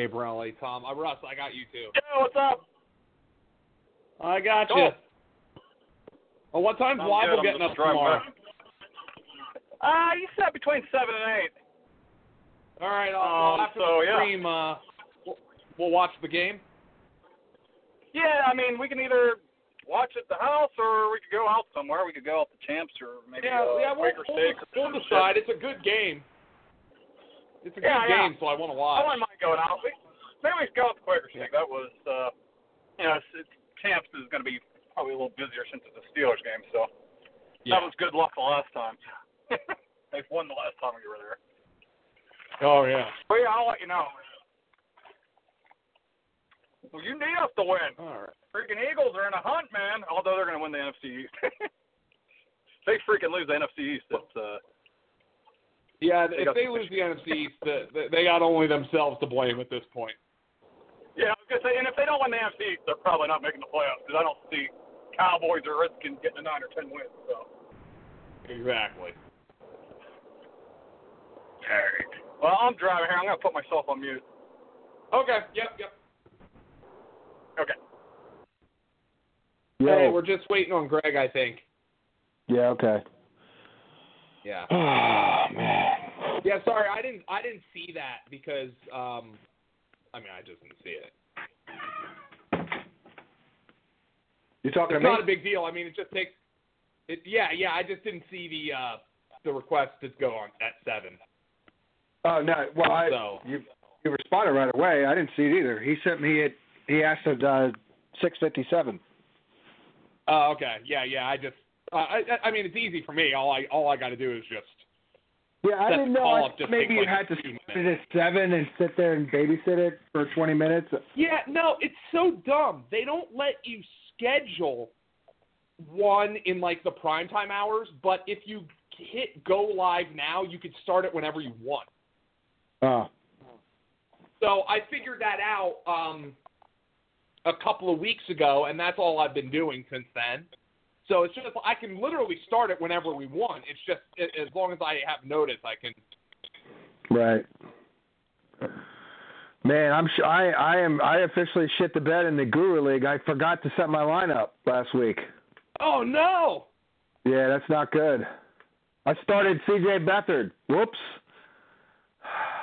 Hey, Brawley, Tom. Uh, Russ, I got you too. Yeah, what's up? I got Cool. you. Well, what time's I'm Wobble good. Getting just up driving tomorrow? back. Uh, you said between seven and eight. All right, I'll, Um, after so, the yeah. uh, we'll, we'll watch the game. Yeah, I mean, we can either watch at the house or we could go out somewhere. We could go out to Champs or maybe yeah, uh, yeah, we'll, Quaker we'll, Steak or we'll decide. shit. It's a good game. It's a Yeah, good yeah. game, so I want to watch. I watch. wouldn't mind going out. We, maybe we go out to Quaker Steak. That was, uh, you know, it's, it's, Champs is going to be probably a little busier since it's a Steelers game, so Yeah. that was good luck the last time. they won the last time we were there. Oh yeah. But yeah, I'll let you know. Well, you need us to win. All right. Freaking Eagles are in a hunt, man. Although they're going to win the NFC East. they freaking lose the NFC East, it's uh, Yeah, if they the lose the NFC East, the, the, they got only themselves to blame at this point. Yeah. I was gonna say, and if they don't win the NFC they're probably not making the playoffs because I don't see Cowboys or Redskins getting a nine or ten wins. So. Exactly. All right. Well, I'm driving here. I'm gonna put myself on mute. Okay. Yep. Yep. Okay. Hey, we're just waiting on Greg, I think. Yeah, okay. Yeah. Oh man. Yeah. Sorry, I didn't. I didn't see that because. um I mean, I just didn't see it. You talking It's not a big deal. I mean, it just takes. It, yeah, yeah. I just didn't see the uh the request to go on at seven. Oh no. Well, I So- you you responded right away. I didn't see it either. He sent me it. He asked at uh, six fifty seven. Oh, okay. Yeah, yeah. I just. Uh, I, I mean, it's easy for me. All I all I got to do is just. Yeah, I didn't know. I just maybe you like had to start it at seven and sit there and babysit it for twenty minutes. Yeah, no, it's so dumb. They don't let you schedule one in like the primetime hours, but if you hit go live now, you could start it whenever you want. Oh. So I figured that out um, a couple of weeks ago, and that's all I've been doing since then. So it's just I can literally start it whenever we want. It's just as long as I have notice, I can. Right. Man, I'm sh- I I am I officially shit the bed in the Guru League. I forgot to set my lineup last week. Oh no! Yeah, that's not good. I started CJ Beathard. Whoops.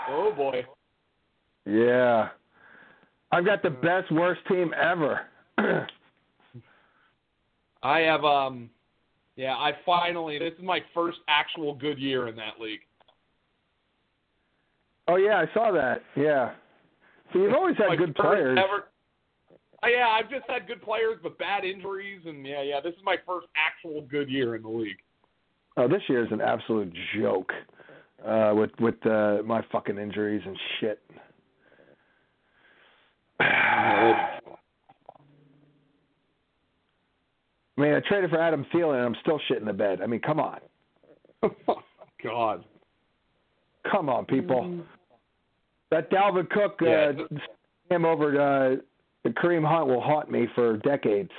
Oh boy. Yeah. I've got the best worst team ever. I have um yeah, I finally this is my first actual good year in that league. oh yeah, I saw that. Yeah. So you've always had My good players. Ever, Oh, yeah, I've just had good players but bad injuries and yeah, yeah, this is my first actual good year in the league. Oh, this year is an absolute joke. Uh with with uh my fucking injuries and shit. I mean, I traded for Adam Thielen, and I'm still shitting the bed. I mean, come on, oh, God. come on, people. That Dalvin Cook, uh, him over to, uh, the Kareem Hunt will haunt me for decades.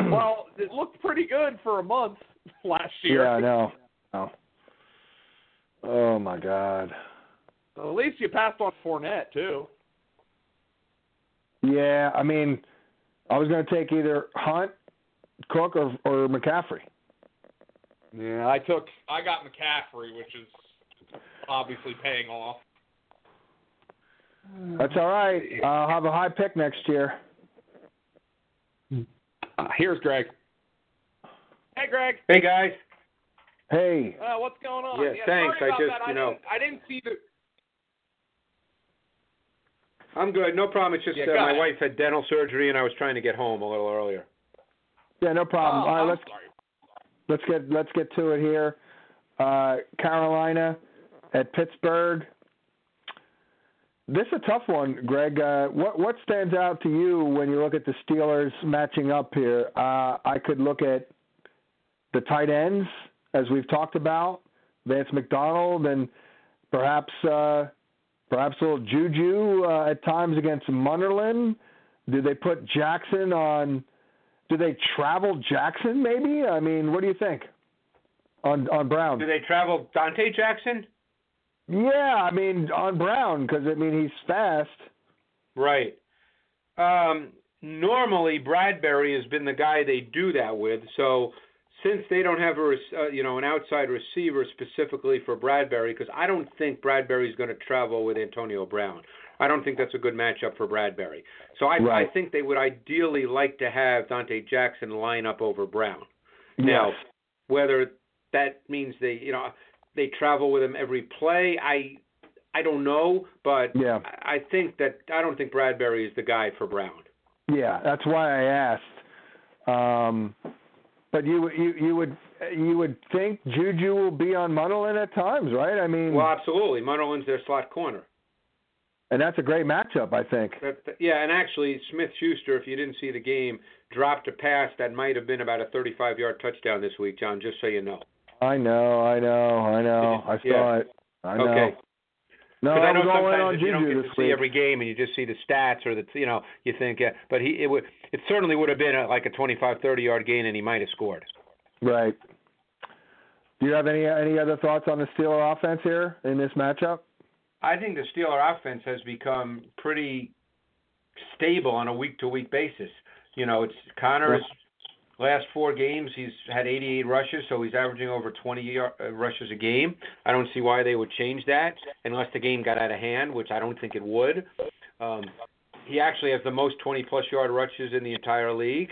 Well, it looked pretty good for a month last year. Yeah, I know. Oh. oh my God. At least you passed on Fournette too. Yeah, I mean, I was going to take either Hunt, Cook, or or McCaffrey. Yeah, I took I got McCaffrey, which is obviously paying off. That's all right. I'll have a high pick next year. Uh, here's Greg. Hey, Greg. Hey guys, Hey, Uh, what's going on? Yeah, thanks. Sorry I just, that. I you know- didn't, I didn't see the. I'm good. No problem. It's just Yeah, uh, my ahead. wife had dental surgery, and I was trying to get home a little earlier. yeah, no problem. oh, all right, let's let's get let's get to it here. Uh, Carolina at Pittsburgh. This is a tough one, Greg. Uh, what what stands out to you when you look at the Steelers matching up here? Uh, I could look at the tight ends, as we've talked about, Vance McDonald, and perhaps uh, perhaps a little Juju uh, at times against Munnerlyn. Do they put Jackson on? Do they travel Jackson? Maybe. I mean, what do you think on on Brown? Do they travel Donte Jackson? Yeah, I mean on Brown because I mean he's fast. Right. Um, normally, Bradberry has been the guy they do that with. So, since they don't have a uh, you know an outside receiver specifically for Bradberry, because I don't think Bradberry's going to travel with Antonio Brown. I don't think that's a good matchup for Bradberry. So I, Right. I think they would ideally like to have Donte Jackson line up over Brown. Now, whether that means they, you know, they travel with him every play, I, I don't know, but Yeah. I think that I don't think Bradberry is the guy for Brown. Yeah, that's why I asked. Um, but you you you would you would think Juju will be on Munnerlyn at times, right? I mean, Well, absolutely, Munnerlyn's their slot corner. and that's a great matchup, I think. That- yeah, and actually, Smith Schuster, if you didn't see the game, dropped a pass that might have been about a 35-yard touchdown this week, John. Just so you know. I know, I know, I know. I Yeah. saw it. I know. Okay. No, I I know was all in sometimes on if you don't Juju get to see week. every game and you just see the stats or the you know you think yeah, but he it would it certainly would have been a, like a 25 30 yard gain and he might have scored. Right. Do you have any any other thoughts on the Steeler offense here in this matchup? I think the Steeler offense has become pretty stable on a week to week basis. You know, it's Connor's last four games he's had 88 rushes, so he's averaging over 20 yar- uh, rushes a game. I don't see why they would change that unless the game got out of hand, which I don't think it would. Um, he actually has the most 20 plus yard rushes in the entire league.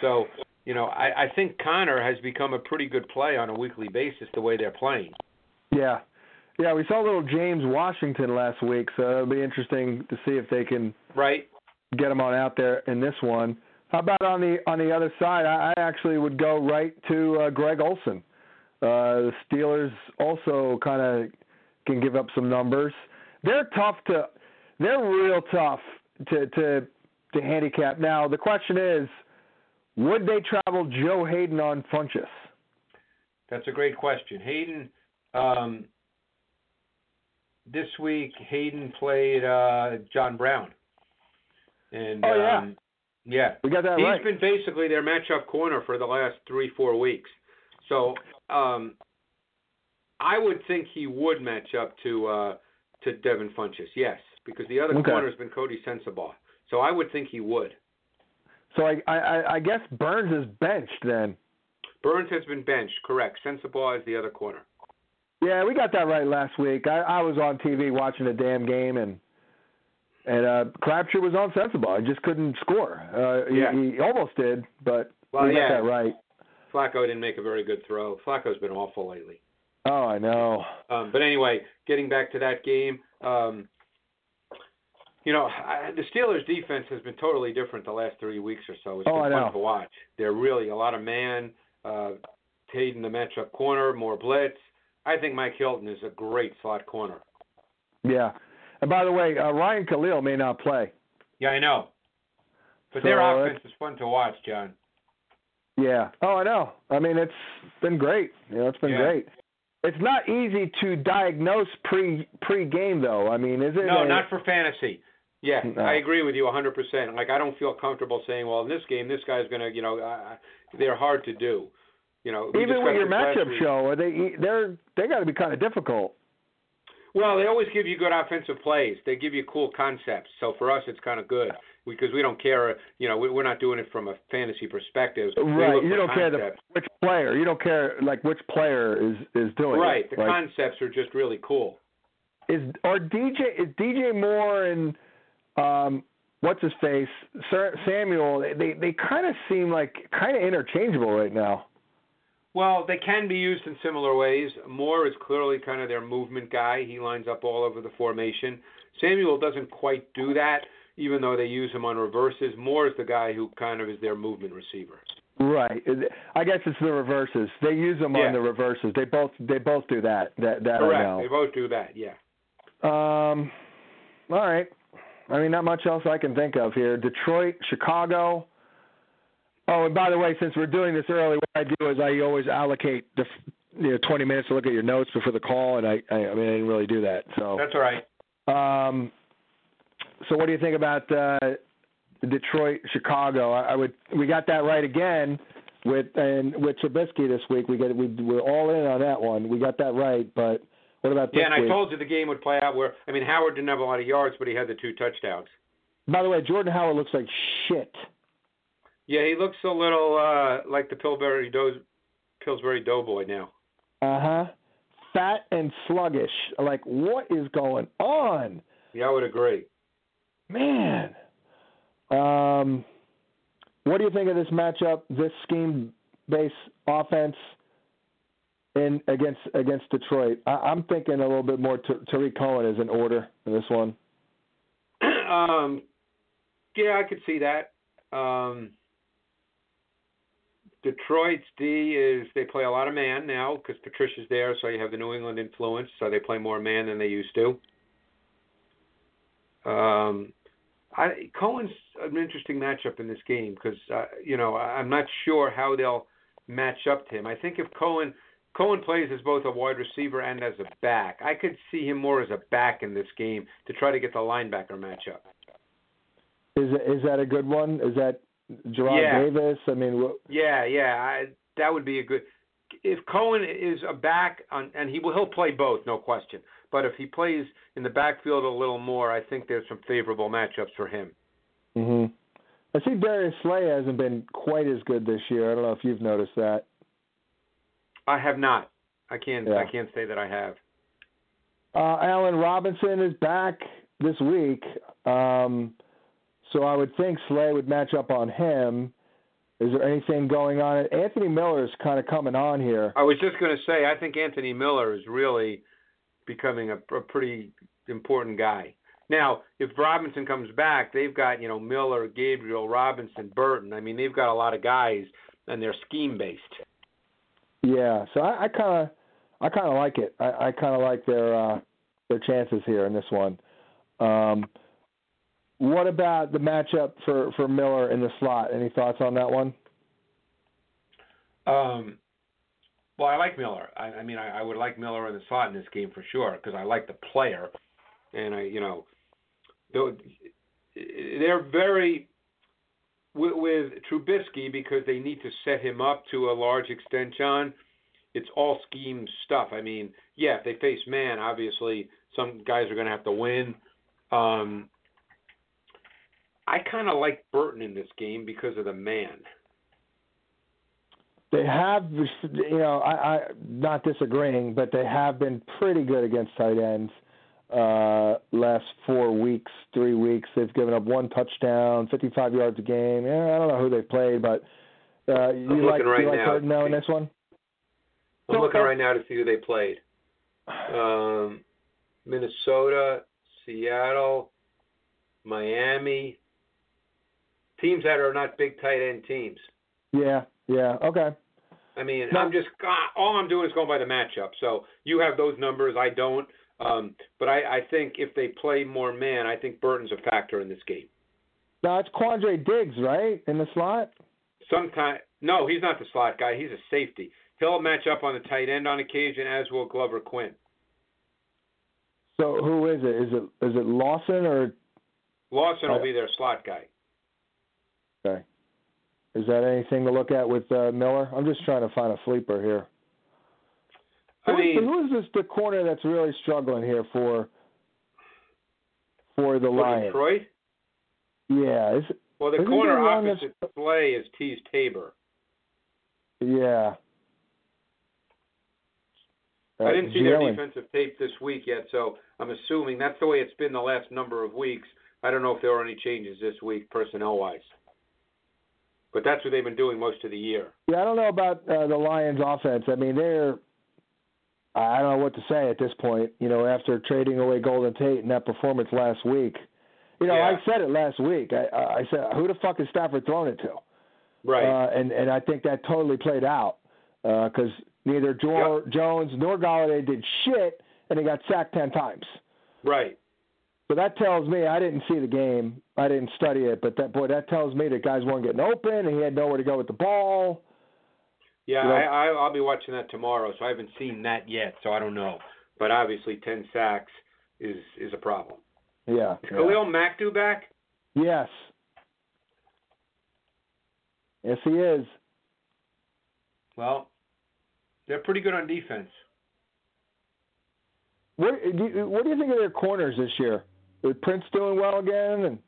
So, you know, I, I think Connor has become a pretty good play on a weekly basis the way they're playing. Yeah. Yeah, we saw little James Washington last week, so it'll be interesting to see if they can Right? get him on out there in this one. How about on the on the other side? I, I actually would go right to uh, Greg Olsen. Uh, the Steelers also kind of can give up some numbers. They're tough to, they're real tough to to to handicap. Now the question is, would they travel Joe Haden on Funchess? That's a great question. Haden, um, this week Haden played uh, John Brown, and Oh, yeah. um, yeah, We got that he's right. been basically their matchup corner for the last three four weeks. So um, I would think he would match up to uh, to Devin Funchess, yes, because the other Okay. corner has been Coty Sensabaugh. So I would think he would. So I, I I guess Burns is benched then. Burns has been benched, correct. Sensabaugh is the other corner. Yeah, we got that right last week. I, I was on TV watching the damn game, and and uh, Crabtree was on Sensabaugh. He just couldn't score. Uh, Yeah. he, he almost did, but Well, we got yeah. that right. Flacco didn't make a very good throw. Flacco's been awful lately. Oh, I know. Um, but anyway, getting back to that game, um, you know, I, the Steelers' defense has been totally different the last three weeks or so. It's Oh, been I fun know. to watch. They're really a lot of man, uh, Haden the matchup corner, more blitz. I think Mike Hilton is a great slot corner. Yeah. And by the way, uh, Ryan Kalil may not play. Yeah, I know. But So their that's- offense is fun to watch, John. Yeah. Oh, I know. I mean, it's been great. You know, it's been Yeah. great. It's not easy to diagnose pre pre game though. I mean, is it? No, a- not for fantasy. Yeah, No. I agree with you 100%. Like I don't feel comfortable saying, well, in this game, this guy's going to, you know, uh, they're hard to do. You know, even with your matchup show, are they they're they got to be kind of difficult. Well, they always give you good offensive plays. They give you cool concepts. So for us, it's kind of good because we don't care. You know, we- we're not doing it from a fantasy perspective. Right. You don't care the, which player. You don't care like which player is is doing Right. it. The Like, concepts are just really cool. is or DJ is DJ Moore and um what's his face Sir, Samuel. They they kind of seem like kind of interchangeable right now. Well, they can be used in similar ways. Moore is clearly kind of their movement guy. He lines up all over the formation. Samuel doesn't quite do that, even though they use him on reverses. Moore is the guy who kind of is their movement receiver. Right. I guess it's the reverses. They use them Yeah. on the reverses. They both they both do that. That that I Correct. know. They both do that. Yeah. Um, all right. I mean, not much else I can think of here. Detroit, Chicago. Oh, and by the way, since we're doing this early, what I do is I always allocate the you know 20 minutes to look at your notes before the call, and I I, I mean I didn't really do that. So That's all right. um, so what do you think about uh, Detroit, Chicago? I, I would we got that right again with and with Trubisky this week. We get we we're all in on that one. We got that right, but what about this Yeah, and I told you the game would play out where I mean Howard didn't have a lot of yards, but he had the two touchdowns. By the way, Jordan Howard looks like shit. Yeah, he looks a little uh like the Pillsbury Pillsbury Doughboy now. Uh huh. Fat and sluggish. Like what is going on, Yeah, I would agree. man? Um, what do you think of this matchup? This scheme-based offense in against against Detroit. I, I'm thinking a little bit more. T- Tarik Cohen is in order in this one. um, yeah, I could see that. Um, Detroit's D is they play a lot of man now because Patricia's there, so you have the New England influence, so they play more man than they used to. Um, I, Cohen's an interesting matchup in this game because uh, you know I'm not sure how they'll match up to him. I think if Cohen Cohen plays as both a wide receiver and as a back, I could see him more as a back in this game to try to get the linebacker matchup. Is is that a good one? Is that Jarrad Yeah. Davis? I mean, wh- Yeah, yeah, I, that would be a good. If Cohen is a back, on, and he will, he'll play both, no question. But if he plays in the backfield a little more, I think there's some favorable matchups for him. hmm I see Darius Slay hasn't been quite as good this year. I don't know if you've noticed that. I have not. I can't. Yeah. I can't say that I have. Uh, Allen Robinson is back this week, um, so I would think Slay would match up on him. Is there anything going on? Anthony Miller is kind of coming on here. I was just going to say, I think Anthony Miller is really becoming a, a pretty important guy. Now, if Robinson comes back, they've got you know Miller, Gabriel, Robinson, Burton. I mean, they've got a lot of guys, and they're scheme based. Yeah, so I kind of, I kind of like it. I, I kind of like their uh, their chances here in this one. Um, what about the matchup for for Miller in the slot? Any thoughts on that one? Um, well, I like Miller. I, I mean, I, I would like Miller in the slot in this game for sure because I like the player, and I, you know, they're very with, with Trubisky because they need to set him up to a large extent. John, it's all scheme stuff. I mean, yeah, if they face man, obviously some guys are going to have to win. Um, I kind of like Burton in this game because of the man. They have, you know, I, I not disagreeing, but they have been pretty good against tight ends. Uh, last four weeks, three weeks, they've given up one touchdown, 55 yards a game. Yeah, I don't know who they've played, but uh, you I'm like right you like. Burton though in this one? I'm So, looking uh, right now to see who they played. Um, Minnesota, Seattle, Miami. Teams that are not big tight end teams. Yeah, yeah, okay. I mean, No. I'm just ah, all I'm doing is going by the matchup. So you have those numbers, I don't. Um, but I, I think if they play more man, I think Burton's a factor in this game. Now it's Quandre Diggs, right, in the slot? Sometime, no, he's not the slot guy. He's a safety. He'll match up on the tight end on occasion, as will Glover Quinn. So who is it? Is it is it Lawson or Lawson will Uh, be their slot guy. Is that anything to look at with uh, Miller? I'm just trying to find a sleeper here. I Who is- mean, who is this the corner that's really struggling here for for the for Lions? Detroit. Yeah, is, Well, the corner opposite Slay is Teez Tabor. yeah. Uh, I didn't see their defensive tape this week yet, so I'm assuming that's the way it's been the last number of weeks. I don't know if there were any changes this week personnel wise. But that's what they've been doing most of the year. Yeah, I don't know about uh, the Lions' offense. I mean, they're I don't know what to say at this point. You know, after trading away Golden Tate and that performance last week. You know, Yeah. I said it last week. I, I I said, who the fuck is Stafford throwing it to? Right. Uh, and and I think that totally played out because neither jo- Jones nor Golladay did shit, and he got sacked ten times. right. So that tells me I didn't see the game. I didn't study it, but that boy, that tells me that guys weren't getting open, and he had nowhere to go with the ball. Yeah, You know- I, I I'll be watching that tomorrow, so I haven't seen that yet, so I don't know. But obviously, ten sacks is is a problem. Yeah. Is yeah. Khalil Mack due back? Yes. Yes, he is. Well, they're pretty good on defense. What do you, what do you think of their corners this year? Is Prince doing well again? And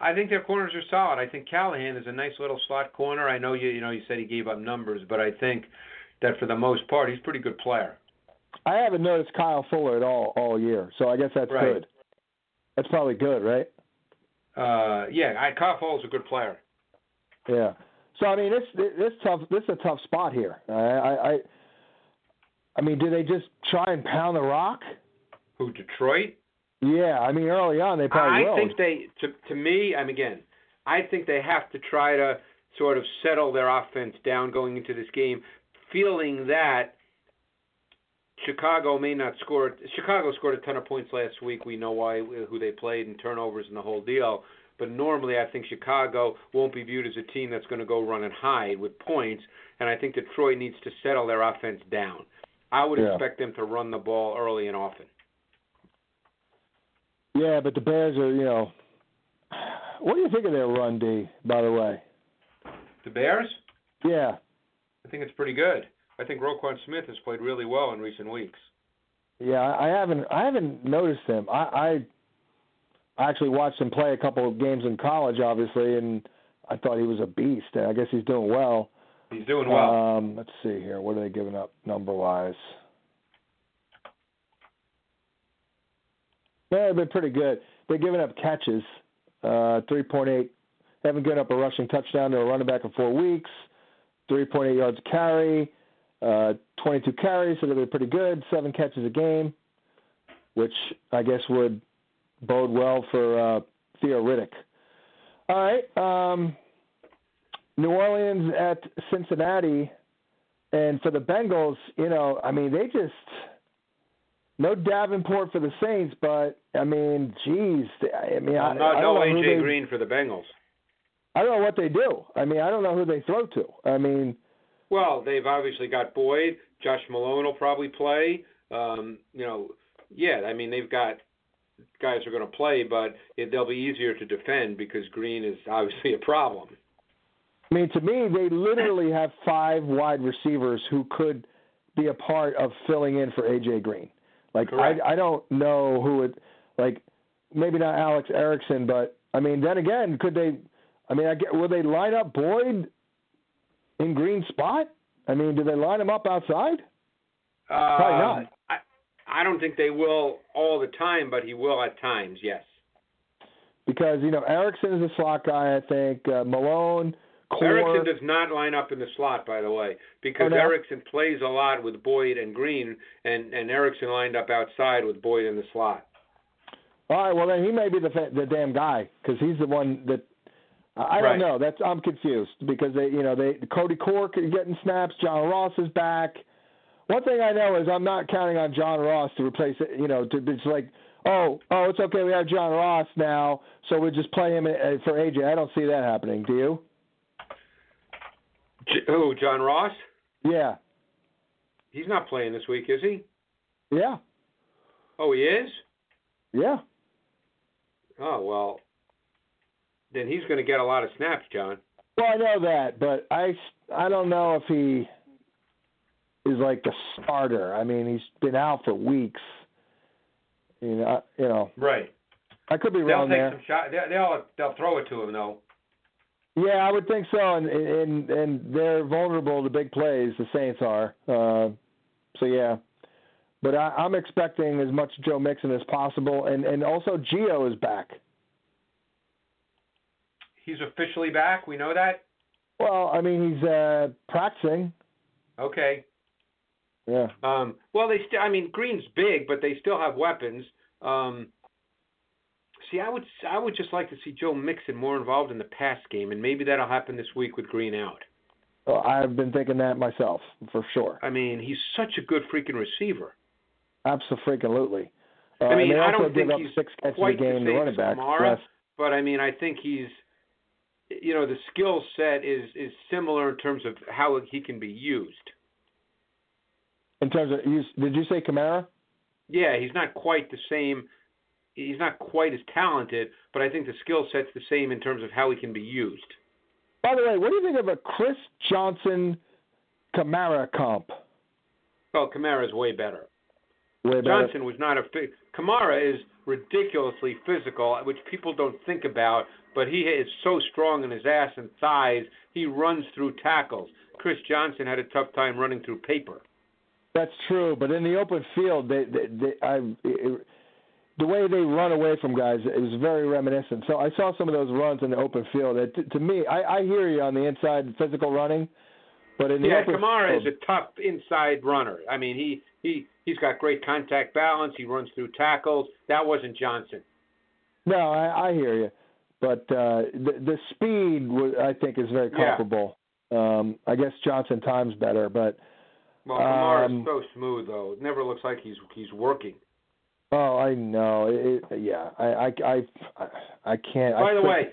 I think their corners are solid. I think Callahan is a nice little slot corner. I know you you know you said he gave up numbers, but I think that for the most part he's a pretty good player. I haven't noticed Kyle Fuller at all all year, so I guess that's Right. good. That's probably good, right? Uh, yeah, I, Kyle Fuller's a good player. Yeah. So I mean, this this tough. This is a tough spot here. I I I, I mean, do they just try and pound the rock? Who Detroit? Yeah. I mean, early on they probably I will. think they to to me, I'm again. I think they have to try to sort of settle their offense down going into this game, feeling that Chicago may not score. Chicago scored a ton of points last week. We know why, who they played, and turnovers and the whole deal. But normally, I think Chicago won't be viewed as a team that's going to go run and hide with points. And I think Detroit needs to settle their offense down. I would Yeah. expect them to run the ball early and often. Yeah, but the Bears are, you know. What do you think of their run, D? By the way. The Bears, Yeah. I think it's pretty good. I think Roquan Smith has played really well in recent weeks. Yeah, I I haven't I haven't noticed him. I I actually watched him play a couple of games in college, obviously, and I thought he was a beast. And I guess he's doing well. He's doing well. Um, let's see here. What are they giving up number wise? Yeah, they've been pretty good. They're giving up catches, uh, 3.8. They haven't given up a rushing touchdown to a running back in four weeks. 3.8 yards carry, uh, 22 carries, so they've been pretty good. Seven catches a game, which I guess would bode well for uh, Theo Riddick. All right. Um, New Orleans at Cincinnati, and for the Bengals, you know, I mean, they just no Davenport for the Saints, but I mean, geez, I mean, I, no, I no don't know who AJ Green for the Bengals. I don't know what they do. I mean, I don't know who they throw to. I mean, Well, they've obviously got Boyd. Josh Malone will probably play. Um, you know, yeah, I mean they've got guys who are going to play, but it, they'll be easier to defend because Green is obviously a problem. I mean, to me, they literally have five wide receivers who could be a part of filling in for AJ Green. Like Correct. I, I don't know who it. Like maybe not Alex Erickson, but I mean, then again, could they? I mean, I get, will they line up Boyd in Green spot? I mean, do they line him up outside? Probably not. Um, I, I don't think they will all the time, but he will at times. Yes. Because you know Erickson is a slot guy. I think uh, Malone, Core, Erickson does not line up in the slot, by the way, because Oh, no? Erickson plays a lot with Boyd and Green, and and Erickson lined up outside with Boyd in the slot. All right, well then he may be the the damn guy because he's the one that I Right. don't know. That's I'm confused because they you know they Cody Core is getting snaps. John Ross is back. One thing I know is I'm not counting on John Ross to replace it. You know, to it's like oh oh it's okay we have John Ross now so we just play him uh, for AJ. I don't see that happening. Do you? Who? John Ross? Yeah, He's not playing this week, is he? yeah, Oh, he is. yeah. Oh well, then he's going to get a lot of snaps, John. Well, I know that, but I I don't know if he is like the starter. I mean, he's been out for weeks. You know, I- you know. Right. I could be wrong. They'll wrong take there. some shot. They, they'll they'll throw it to him though. Yeah, I would think so, and and and they're vulnerable to big plays. The Saints are. Uh, so yeah, but I, I'm expecting as much Joe Mixon as possible, and and also Gio is back. He's officially back. We know that. Well, I mean he's uh, practicing. Okay. Yeah. Um, well, they still. I mean, Green's big, but they still have weapons. Um, see, I would I would just like to see Joe Mixon more involved in the pass game, and maybe that'll happen this week with Green out. Well, I've been thinking that myself for sure. I mean, he's such a good freaking receiver. Absolutely. Uh, I mean, I don't think he's six catches a quite the game to same running as back. Kamara. But I mean, I think he's, you know, the skill set is is similar in terms of how he can be used. In terms of, you, did you say Kamara? Yeah, he's not quite the same. He's not quite as talented, but I think the skill set's the same in terms of how he can be used. By the way, what do you think of a Chris Johnson Kamara comp? Well, Kamara's way better. Way better. Johnson was not a Kamara is ridiculously physical, which people don't think about. But he is so strong in his ass and thighs. He runs through tackles. Chris Johnson had a tough time running through paper. That's true, but in the open field, they, they, they I, it, the way they run away from guys is very reminiscent. So I saw some of those runs in the open field. It, to, to me, I, I hear you on the inside physical running, but in the Yeah, open Kamara is a tough inside runner. I mean, he he he's got great contact balance. He runs through tackles. That wasn't Johnson. no, I, I hear you, but uh, the the speed was, I think is very Yeah. comparable. Um, I guess Johnson times better, but Well, Kamara's Um, so smooth though. It never looks like he's he's working. Oh, I know. It, it, yeah, I, I, I, I can't. By I the couldn't- way,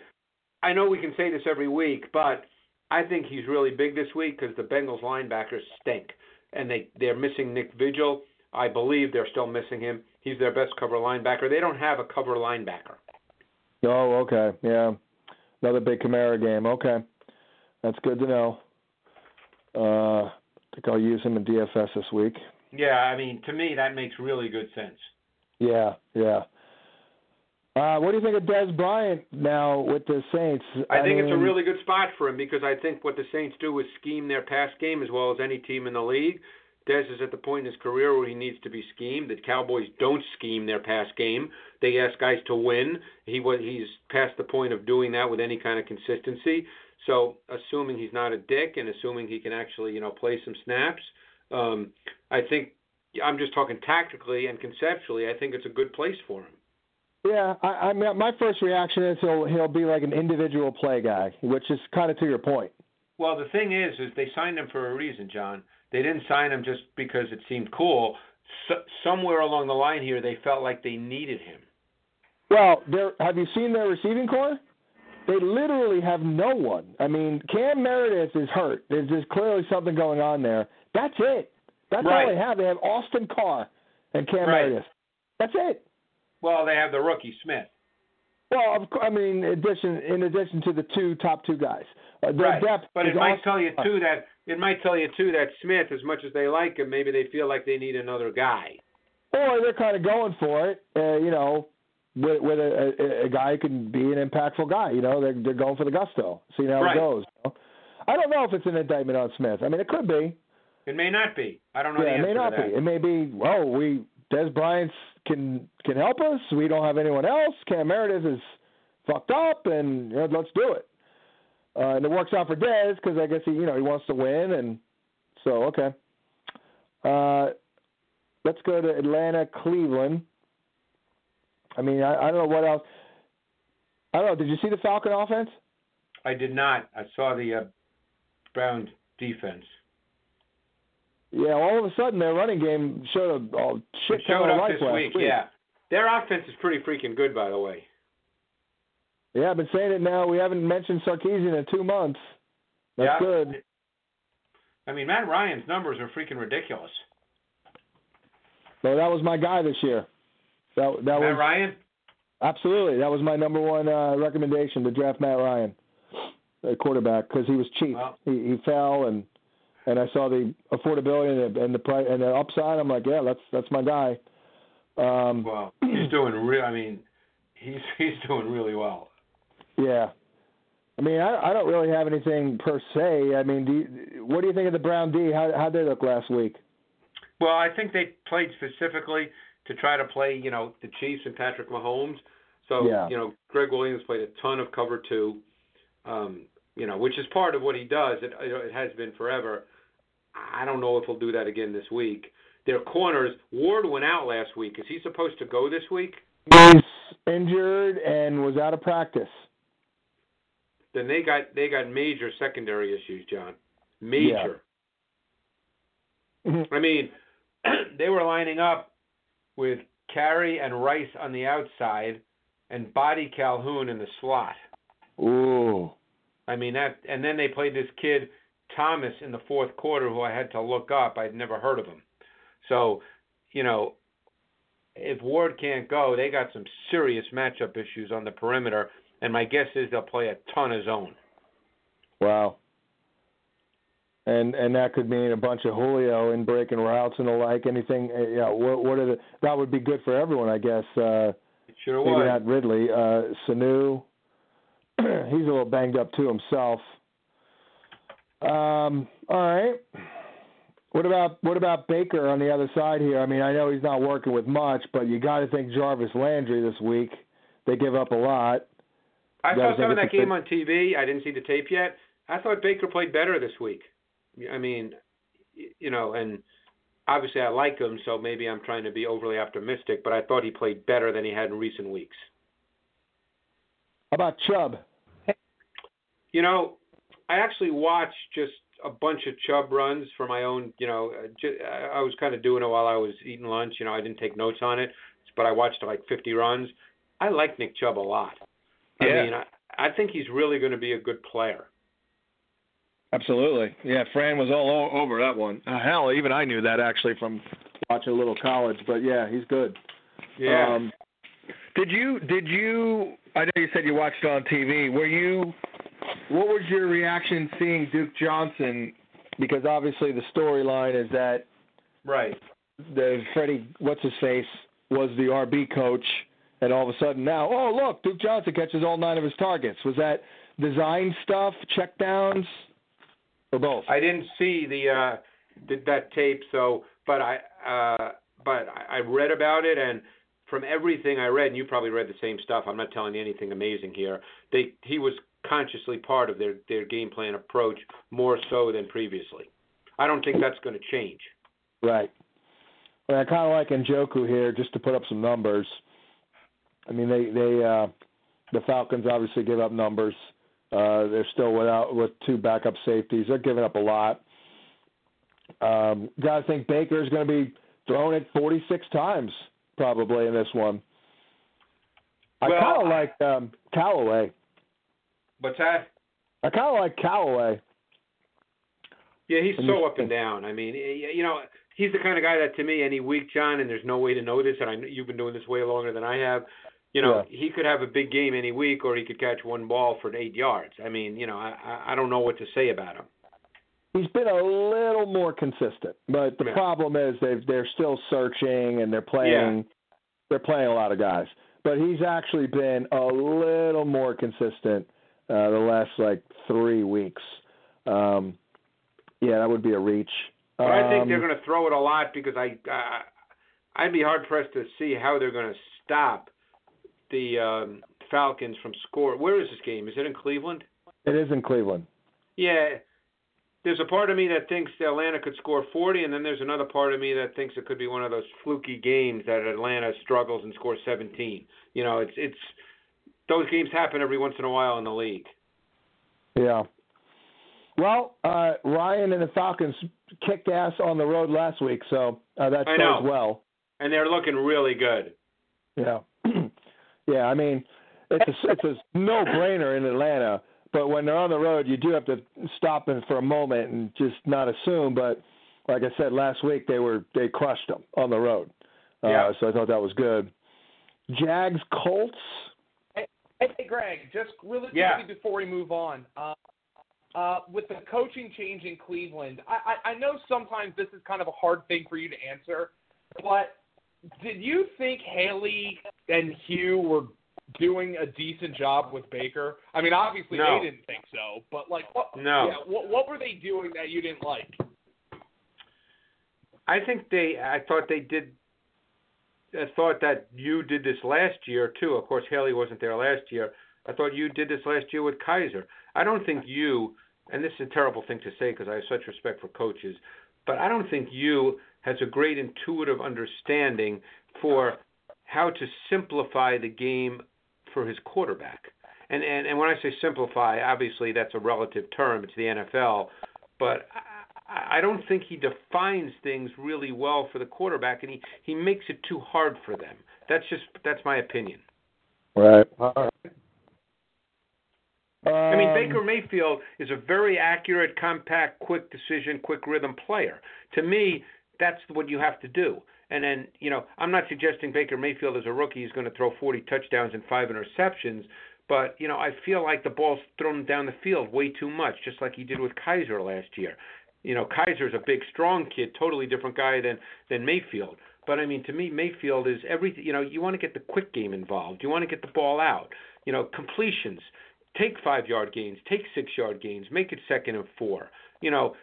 I know we can say this every week, but I think he's really big this week because the Bengals linebackers stink, and they they're missing Nick Vigil. I believe they're still missing him. He's their best cover linebacker. They don't have a cover linebacker. Oh, okay. Yeah. Another big Kamara game. Okay. That's good to know. Uh, I think I'll use him in DFS this week. Yeah, I mean, to me, that makes really good sense. Yeah, yeah. Uh, what do you think of Dez Bryant now with the Saints? I think it's a really good spot for him because I think what the Saints do is scheme their pass game as well as any team in the league. Dez is at the point in his career where he needs to be schemed. The Cowboys don't scheme their pass game. They ask guys to win. He was he's past the point of doing that with any kind of consistency. So, assuming he's not a dick and assuming he can actually, you know, play some snaps, um, I think I'm just talking tactically and conceptually. I think it's a good place for him. Yeah, I, I mean, my first reaction is he'll he'll be like an individual play guy, which is kind of to your point. Well, the thing is, is they signed him for a reason, John. They didn't sign him just because it seemed cool. So, somewhere along the line here, they felt like they needed him. Well, there have you seen their receiving core? They literally have no one. I mean, Cam Meredith is hurt. There's just clearly something going on there. That's it. That's Right. all they have. They have Austin Carr and Cam Right. Meredith. That's it. Well, they have the rookie Smith. Well, of course, I mean, in addition in addition to the two top two guys, uh, Right. But it might Austin tell you too that it might tell you too that Smith, as much as they like him, maybe they feel like they need another guy. or they're kind of going for it. Uh, you know, with, with a, a, a guy who can be an impactful guy. You know, they're they're going for the gusto. See how Right. it goes. You know? I don't know if it's an indictment on Smith. I mean, it could be. It may not be. I don't know yeah, the it may not to that. be. It may be. Well, we Dez Bryant can can help us. We don't have anyone else. Cam Meredith is fucked up, and you know, let's do it. Uh, and it works out for Dez because I guess he you know he wants to win, and so okay. Uh, let's go to Atlanta, Cleveland. I mean, I, I don't know what else. I don't know. Did you see the Falcon offense? I did not. I saw the uh, Brown defense. Yeah, all of a sudden their running game showed a, a shit It ton showed of up life this last week. Yeah, their offense is pretty freaking good, by the way. Yeah, I've been saying it now. We haven't mentioned Sarkisian in two months. That's yeah. good. I mean, Matt Ryan's numbers are freaking ridiculous. No, that was my guy this year. That that Matt was Ryan. absolutely that was my number one uh, recommendation to draft Matt Ryan, a quarterback, because he was cheap. Well- he he fell and and I saw the affordability and the and the price and the upside. I'm like, yeah, that's that's my guy. Um, Well, he's doing real. I mean, he's he's doing really well. yeah. I mean, I, I don't really have anything per se. I mean, do you, what do you think of the Brown D? How how they look last week? Well, I think they played specifically to try to play, you know, the Chiefs and Patrick Mahomes. So, Yeah. you know, Gregg Williams played a ton of cover two, um, you know, which is part of what he does. It, it has been forever. I don't know if he'll do that again this week. Their corners, Ward went out last week. Is he supposed to go this week? He's injured and was out of practice. Then they got they got major secondary issues, John. Major. I mean, they were lining up with Carey and Rice on the outside and Boddy-Calhoun in the slot. Ooh. I mean that and then they played this kid Thomas in the fourth quarter who I had to look up. I'd never heard of him. So, you know, if Ward can't go, they got some serious matchup issues on the perimeter and my guess is they'll play a ton of zone. Wow. And and that could mean a bunch of Julio in breaking routes and the like. Anything? uh, Yeah. What what are the? That would be good for everyone, I guess. Uh, It sure maybe was. not Ridley. Uh, Sanu. He's a little banged up too himself. Um. All right. What about what about Baker on the other side here? I mean, I know he's not working with much, but you got to think Jarvis Landry this week. They give up a lot. I You saw some of that game on TV. I didn't see the tape yet. I thought Baker played better this week. I mean, you know, and obviously I like him, so maybe I'm trying to be overly optimistic, but I thought he played better than he had in recent weeks. How about Chubb? You know, I actually watched just a bunch of Chubb runs for my own. You know, uh, I was kind of doing it while I was eating lunch. You know, I didn't take notes on it, but I watched like 50 runs. I like Nick Chubb a lot. I Yeah. mean, I, I think he's really going to be a good player. Absolutely. Yeah, Fran was all over that one. Uh, hell, even I knew that actually from watching a little college. But yeah, he's good. Yeah. Um, did you did you? I know you said you watched it on TV. Were you? What was your reaction seeing Duke Johnson? Because obviously the storyline is that right. the Freddie what's his face was the RB coach, and all of a sudden now, oh look, Duke Johnson catches all nine of his targets. Was that design stuff, checkdowns, or both? I didn't see the uh did that tape so but I uh but I, I read about it and from everything I read and you probably read the same stuff. I'm not telling you anything amazing here. They he was consciously part of their their game plan approach more so than previously. I don't think that's going to change. Right. Well, I kind of like Njoku here, just to put up some numbers. I mean, they they uh, the Falcons obviously give up numbers. Uh, they're still without with two backup safeties. They're giving up a lot. Um, guys think Baker is going to be thrown it 46 times probably in this one. I Well, kind of like um, Callaway. What's that? I kind of like Callaway. Yeah, he's so up and down. I mean, you know, he's the kind of guy that to me, any week, John, and there's no way to know this, and I know you've been doing this way longer than I have. You know, he could have a big game any week, or he could catch one ball for eight yards. I mean, you know, I I- I don't know what to say about him. He's been a little more consistent, but the Yeah. problem is they've they're still searching and they're playing Yeah. they're playing a lot of guys. But he's actually been a little more consistent uh, the last like three weeks. Um, yeah, that would be a reach. But I think they're Um, going to throw it a lot because I, I I'd be hard pressed to see how they're going to stop the um, Falcons from score. Where is this game? Is it in Cleveland? It is in Cleveland. Yeah. There's a part of me that thinks Atlanta could score 40, and then there's another part of me that thinks it could be one of those fluky games that Atlanta struggles and scores 17. You know, it's it's those games happen every once in a while in the league. Yeah. Well, uh, Ryan and the Falcons kicked ass on the road last week, so uh, that shows well. And they're looking really good. Yeah, yeah. I mean, it's a it's a no brainer in Atlanta, but when they're on the road, you do have to stop in for a moment and just not assume. But like I said last week, they were they crushed them on the road. Yeah. Uh, so I thought that was good. Jags Colts. Hey, Greg, just really quickly Yeah. before we move on, uh, uh, with the coaching change in Cleveland, I, I, I know sometimes this is kind of a hard thing for you to answer, but did you think Haley and Hue were doing a decent job with Baker? I mean, obviously No. they didn't think so, but like, what? No. Yeah, what, what were they doing that you didn't like? I think they. I thought they did. I thought that Hue did this last year too. Of course, Haley wasn't there last year. I thought Hue did this last year with Kizer. I don't think Hue, and this is a terrible thing to say because I have such respect for coaches, but I don't think Hue has a great intuitive understanding for how to simplify the game for his quarterback. And and and when I say simplify, obviously that's a relative term. It's the NFL, but I, don't think he defines things really well for the quarterback, and he he makes it too hard for them. That's just that's my opinion. Right. I mean, Um, Baker Mayfield is a very accurate, compact, quick decision, quick rhythm player. To me, that's what you have to do. And then, you know, I'm not suggesting Baker Mayfield as a rookie is going to throw 40 touchdowns and five interceptions, but you know, I feel like the ball's thrown down the field way too much, just like he did with Kizer last year. You know, Kizer's a big, strong kid, totally different guy than than Mayfield. But I mean, to me, Mayfield is every. You know, you want to get the quick game involved. You want to get the ball out. You know, completions take five yard gains, take six yard gains, make it second and four. You know,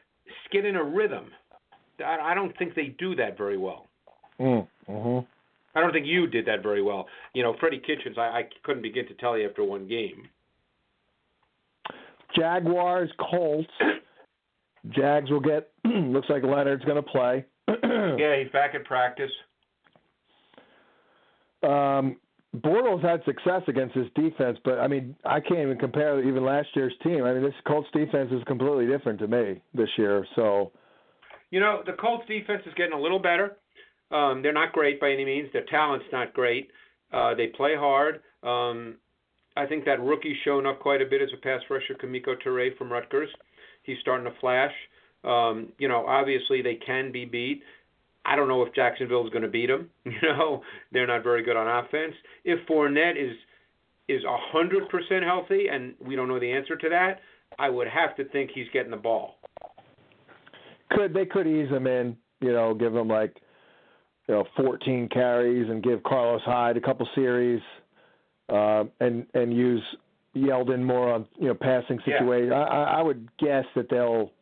get in a rhythm. I, I don't think they do that very well. Mm, mhm. I don't think you did that very well. You know, Freddie Kitchens, I, I couldn't begin to tell you after one game. Jaguars Colts. Jags will get. looks like Leonard's going to play. Yeah, he's back at practice. Um, Bortles had success against this defense, but I mean, I can't even compare even last year's team. I mean, this Colts defense is completely different to me this year. So, You know, the Colts defense is getting a little better. Um, they're not great by any means. Their talent's not great. Uh, they play hard. Um, I think that rookie's shown up quite a bit as a pass rusher, Kemoko Turay from Rutgers. He's starting to flash. Um, you know, obviously they can be beat. I don't know if Jacksonville is going to beat them. You know, they're not very good on offense. If Fournette is is a hundred percent healthy, and we don't know the answer to that, I would have to think he's getting the ball. could they could ease him in? You know, give him like you know 14 carries and give Carlos Hyde a couple series, uh, and and use Yeldon more on you know passing Yeah. I, I I would guess that they'll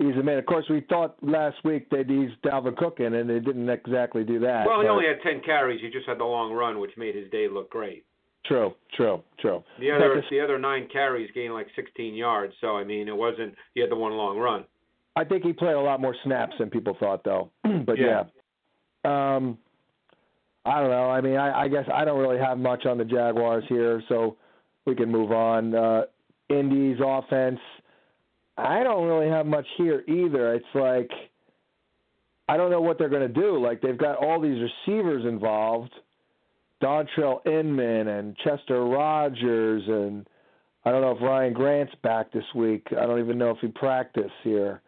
ease him in. Of course, we thought last week they'd ease Dalvin Cook in, and they didn't exactly do that. Well, he only had ten carries. He just had the long run, which made his day look great. True, true, true. The other this- the other nine carries gained like 16 yards. So I mean, it wasn't he had the one long run. I think he played a lot more snaps than people thought, though. but yeah. Yeah. Um, I don't know. I mean, I, I guess I don't really have much on the Jaguars here, so we can move on. Uh, Indy's offense, I don't really have much here either. It's like I don't know what they're going to do. Like they've got all these receivers involved, Dontrelle Inman and Chester Rogers, and I don't know if Ryan Grant's back this week. I don't even know if he practiced here.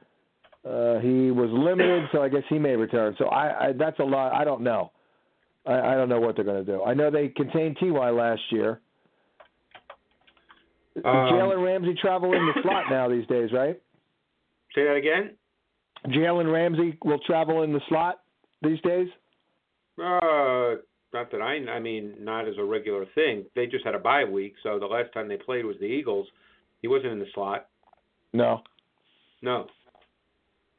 Uh, he was limited, so I guess he may return. So I, I that's a lot. I don't know. I, I don't know what they're going to do. I know they contained Ty last year. Um, Jalen Ramsey travel in the slot now these days, right? Say that again. Jalen Ramsey will travel in the slot these days. Uh, not that I. I mean, not as a regular thing. They just had a bye week, so the last time they played was the Eagles. He wasn't in the slot. No. No.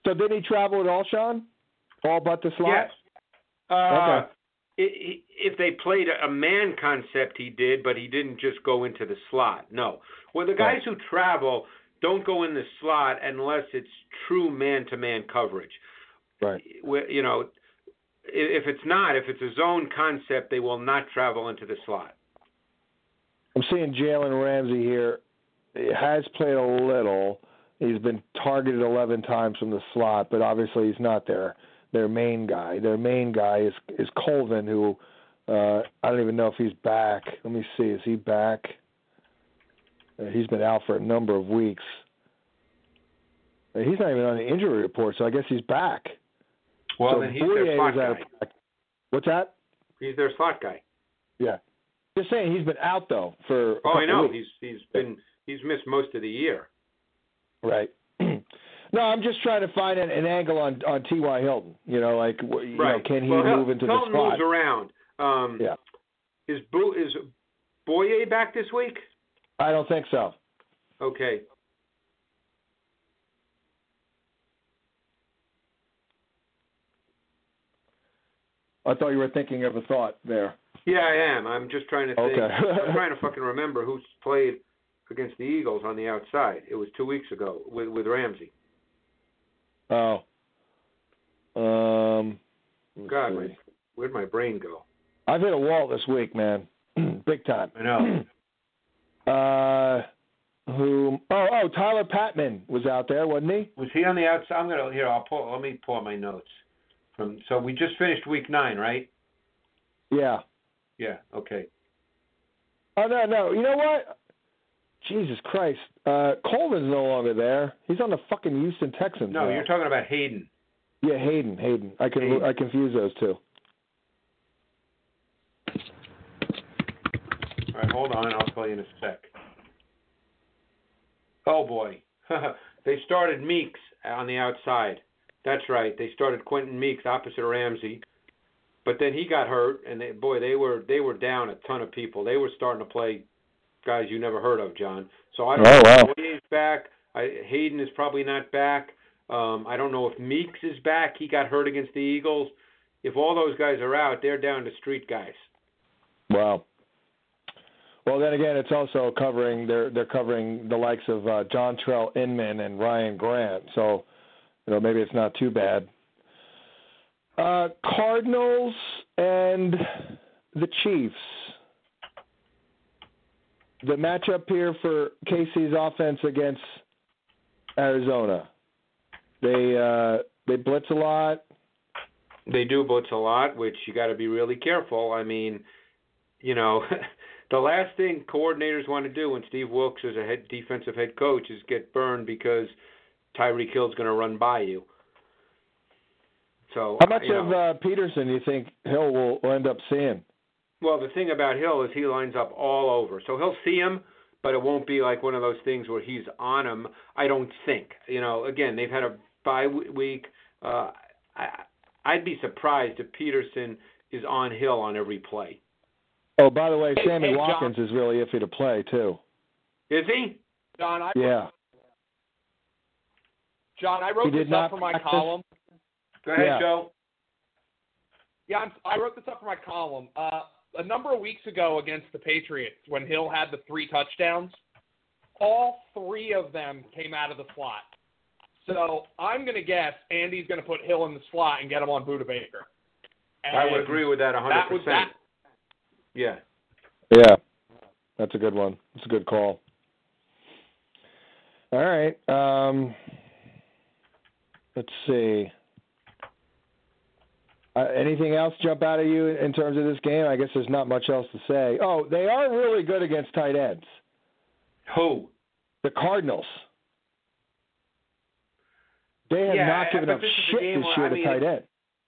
So did he travel at all, Sean? All but the slot. Yes. Uh, Okay. If they played a man concept, he did, but he didn't just go into the slot. No. Well, the guys who travel don't go in the slot unless it's true man-to-man coverage. Right. You know, if it's not, if it's a zone concept, they will not travel into the slot. I'm seeing Jalen Ramsey here. He has played a little. He's been targeted 11 times from the slot, but obviously he's not their their main guy. Their main guy is is Colvin, who uh, I don't even know if he's back. Let me see. Is he back? Uh, he's been out for a number of weeks. Uh, he's not even on the injury report, so I guess he's back. Well, so then he's Boyer their slot is out of guy. What's that? He's their slot guy. Yeah. Just saying, he's been out though for. Oh, I know. weeks. He's he's been he's missed most of the year. Right. no, I'm just trying to find an, an angle on on T.Y. Hilton. You know, like you right. know, can he well, move into Hilton the slot? moves around. Um, Yeah. Is Bo- is Boye back this week? I don't think so. Okay. I thought you were thinking of a thought there. Yeah, I am. I'm just trying to think. Okay. I'm trying to fucking remember who's played against the Eagles on the outside. It was two weeks ago with with Ramsey. Oh. Um. God, my, where'd my brain go? I've hit a wall this week, man. Big time. I know. Uh. Who? Oh, oh, Tyler Patmon was out there, wasn't he? Was he on the outside? I'm gonna here. I'll pull. Let me pull my notes. From so we just finished week nine, right? Yeah. Yeah. Okay. Oh no, no. You know what? Jesus Christ. Uh Colvin's no longer there. He's on the fucking Houston Texans. No, now. you're talking about Hayden. Yeah, Hayden. Hayden. I can Hayden. I confuse those two. All right, hold on. I'll tell you in a sec. Oh boy, they started Meeks on the outside. That's right. They started Quentin Meeks opposite Ramsey, but then he got hurt, and they, boy, they were they were down a ton of people. They were starting to play guys you never heard of, John. So I don't Oh, know wow. if Boye's back. I, Hayden is probably not back. Um, I don't know if Meeks is back. He got hurt against the Eagles. If all those guys are out, they're down to street guys. Wow. Well, then again, it's also covering they're they're covering the likes of uh, John Trell Inman and Ryan Grant. So, you know, maybe it's not too bad. Uh, Cardinals and the Chiefs. The matchup here for KC's offense against Arizona. They uh, they blitz a lot. They do blitz a lot, which you got to be really careful. I mean, you know, the last thing coordinators want to do when Steve Wilks is a head defensive head coach is get burned because Tyreek Hill's going to run by you. So How much of know, uh, Peterson do you think Hill will, will end up seeing? Well, the thing about Hill is he lines up all over. So he'll see him, but it won't be like one of those things where he's on him. I don't think. You know, again, they've had a bye week. Uh, I, I'd be surprised if Peterson is on Hill on every play. Oh, by the way, Hey, Sammy hey, John. Watkins is really iffy to play too. Is he? John, I Yeah. John, I He wrote did this not up for my practice? column. Go ahead, Yeah. Joe. Yeah, I'm, I wrote this up for my column. Uh, a number of weeks ago against the Patriots, when Hill had the three touchdowns, all three of them came out of the slot. So I'm going to guess Andy's going to put Hill in the slot and get him on Budda Baker. And I would agree with that 100%. would that. Yeah. Yeah, that's a good one. It's a good call. All right. Um, let's see. Uh, anything else jump out at you in terms of this game? I guess there's not much else to say. Oh, they are really good against tight ends. Who? The Cardinals. They have Yeah, not given up this shit this year I to mean, tight end.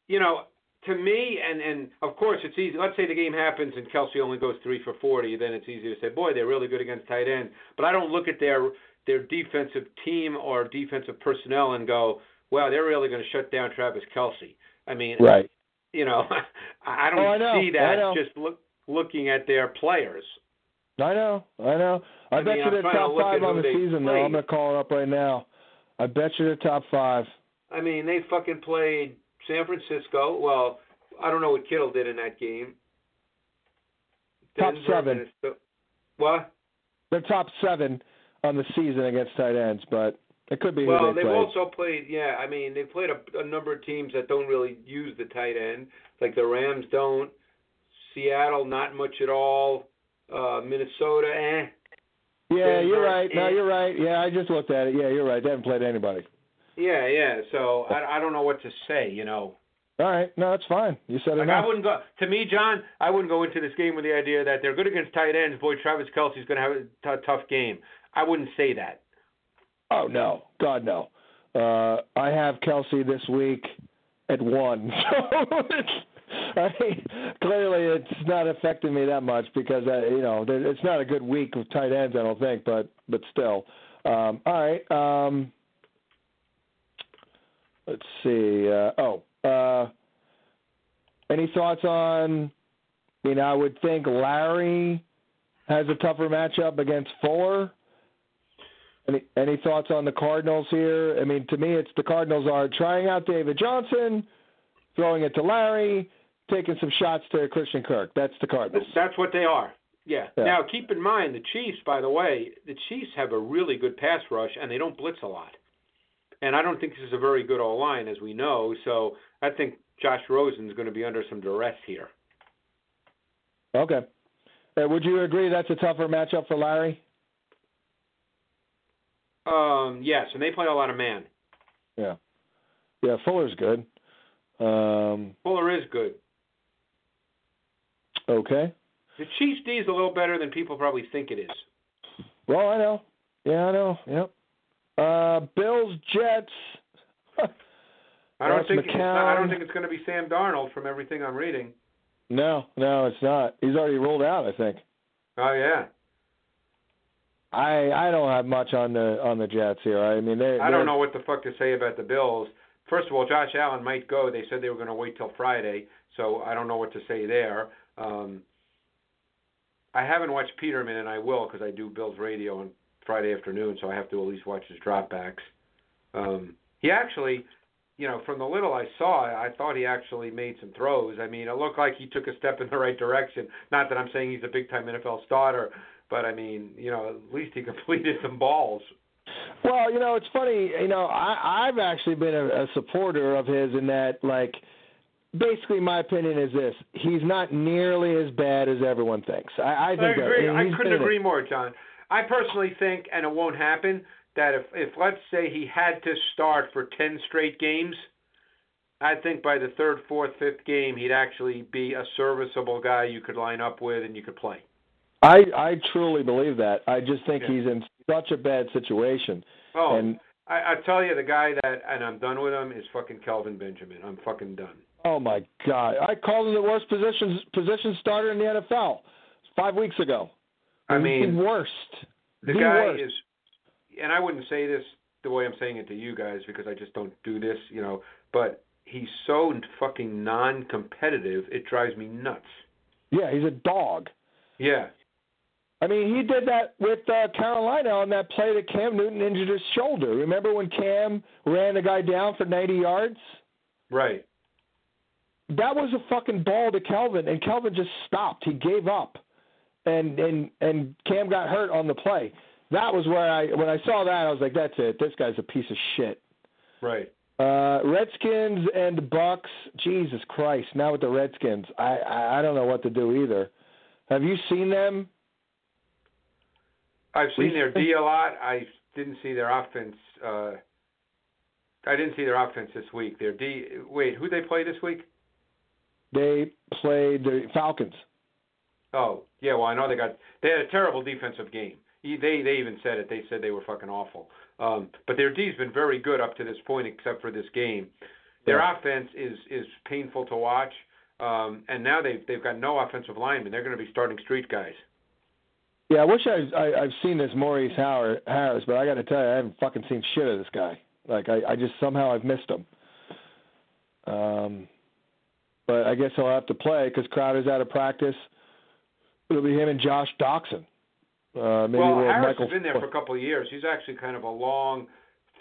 You know, to me, and and of course it's easy. Let's say the game happens and Kelce only goes three for forty, then it's easy to say, boy, they're really good against tight end. But I don't look at their their defensive team or defensive personnel and go, wow, they're really going to shut down Travis Kelce. I mean, Right. You know, I oh, don't Oh, I know, see that just look looking at their players. I know, I know. I, I bet mean, you they're trying to top five on the season, though. I'm going to call it up right now. I bet you they're top five. I mean, they fucking played San Francisco. Well, I don't know what Kittle did in that game. Top Denver, seven. Minnesota- What? They're top seven on the season against tight ends, but it could be Well, they they've played. also played. Yeah, I mean, they've played a, a number of teams that don't really use the tight end. Like the Rams don't. Seattle, not much at all. Uh, Minnesota, eh. yeah, you're Denver, right. No, eh. you're right. Yeah, I just looked at it. Yeah, you're right. They haven't played anybody. Yeah, yeah. So I, I don't know what to say. You know, All right. No, that's fine. You said like enough. I wouldn't go. To me, John, I wouldn't go into this game with the idea that they're good against tight ends. Boy, Travis Kelce's going to have a t- tough game. I wouldn't say that. Oh no, God no. Uh, I have Kelce this week at one, so I mean, clearly it's not affecting me that much because uh, you know it's not a good week with tight ends. I don't think, but but still. Um, all right. Um, let's see. Uh, oh, uh, any thoughts on? I mean, I would think Larry has a tougher matchup against Fuller. Any any thoughts on the Cardinals here? I mean, to me, it's the Cardinals are trying out David Johnson, throwing it to Larry, taking some shots to Christian Kirk. That's the Cardinals. That's what they are. Yeah. Yeah. Now, keep in mind the Chiefs. By the way, the Chiefs have a really good pass rush, and they don't blitz a lot. And I don't think this is a very good all line, as we know. So I think Josh Rosen is going to be under some duress here. Okay. Uh, would you agree that's a tougher matchup for Larry? Um, yes, and they play a lot of man. Yeah. Yeah, Fuller's good. Um, Fuller is good. okay. The Chiefs D is a little better than people probably think it is. Well, I know. Yeah, I know. Yep. Uh, Bills, Jets. I don't think not, I don't think it's going to be Sam Darnold from everything I'm reading. no, no, it's not. He's already rolled out, I think. Oh yeah. I I don't have much on the on the Jets here. I mean, they. I don't know what the fuck to say about the Bills. First of all, Josh Allen might go. They said they were going to wait till Friday, so I don't know what to say there. Um, I haven't watched Peterman, and I will because I do Bills radio on Friday afternoon, so I have to at least watch his dropbacks. Um, he actually, you know, from the little I saw, I thought he actually made some throws. I mean, it looked like he took a step in the right direction. Not that I'm saying he's a big time NFL starter, but I mean, you know, at least he completed some balls. Well, you know, it's funny. You know, I I've actually been a, a supporter of his in that, like, basically my opinion is this: he's not nearly as bad as everyone thinks. I, I I think. agree. that, I couldn't agree more, John. I personally think, and it won't happen, that if if let's say he had to start for ten straight games, I think by the third, fourth, fifth game, he'd actually be a serviceable guy you could line up with and you could play. I I truly believe that. I just think Yeah. he's in such a bad situation. Oh, And I, I tell you, the guy that, and I'm done with him, is fucking Kelvin Benjamin. I'm fucking done. oh my God, I called him the worst position position starter in the NFL five weeks ago. I mean, the worst. The The guy worst. is, and I wouldn't say this the way I'm saying it to you guys because I just don't do this, you know. But he's so fucking non-competitive, it drives me nuts. Yeah, he's a dog. Yeah, I mean, he did that with uh, Carolina on that play that Cam Newton injured his shoulder. Remember when Cam ran the guy down for 90 yards? right. That was a fucking ball to Kelvin, and Kelvin just stopped. He gave up, and and and Cam got hurt on the play. That was where I when I saw that I was like, that's it. This guy's a piece of shit. Right. Uh, Redskins and Bucks. Jesus Christ! Now with the Redskins, I, I I don't know what to do either. Have you seen them? I've seen their D a lot. I didn't see their offense. Uh, I didn't see their offense this week. Their D. Wait, who they play this week? They played the Falcons. Oh, yeah. Well, I know they got. They had a terrible defensive game. They they even said it. They said they were fucking awful. Um, but their D's been very good up to this point, except for this game. Their Yeah. offense is is painful to watch. Um, and now they've they've got no offensive linemen. They're going to be starting street guys. Yeah, I wish I, I I've seen this Maurice Howard, Harris, but I got to tell you, I haven't fucking seen shit of this guy. Like I, I just somehow I've missed him. Um, but I guess he'll have to play because Crowder's out of practice. It'll be him and Josh Doctson. Uh, maybe well, we'll Harris Michael has been there for a couple of years. He's actually kind of a long,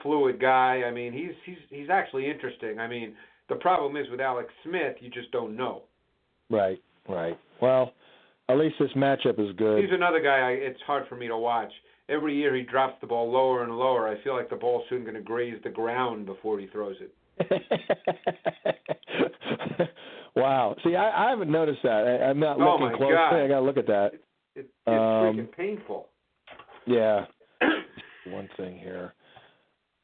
fluid guy. I mean, he's he's he's actually interesting. I mean, the problem is with Alex Smith, you just don't know. Right, right. Well, at least this matchup is good. He's another guy. I, it's hard for me to watch. Every year he drops the ball lower and lower. I feel like the ball's soon going to graze the ground before he throws it. wow. See, I, I haven't noticed that. I, I'm not Oh, looking closely. I got to look at that. It, it's Um, freaking painful. Yeah. One thing here.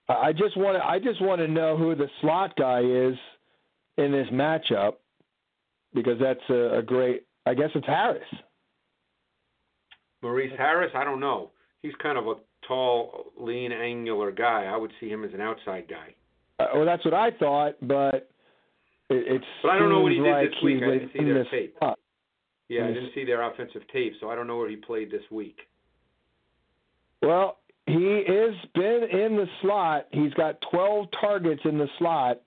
I I just want to. I just want to know who the slot guy is in this matchup because that's a, a great. I guess it's Harris. Maurice Harris, I don't know. He's kind of a tall, lean, angular guy. I would see him as an outside guy. Uh, well, that's what I thought, but it, it But I don't know what he did like this week. I didn't see their tape. spot. Yeah, I didn't see their offensive tape, so I don't know where he played this week. Well, he has been in the slot. He's got 12 targets in the slot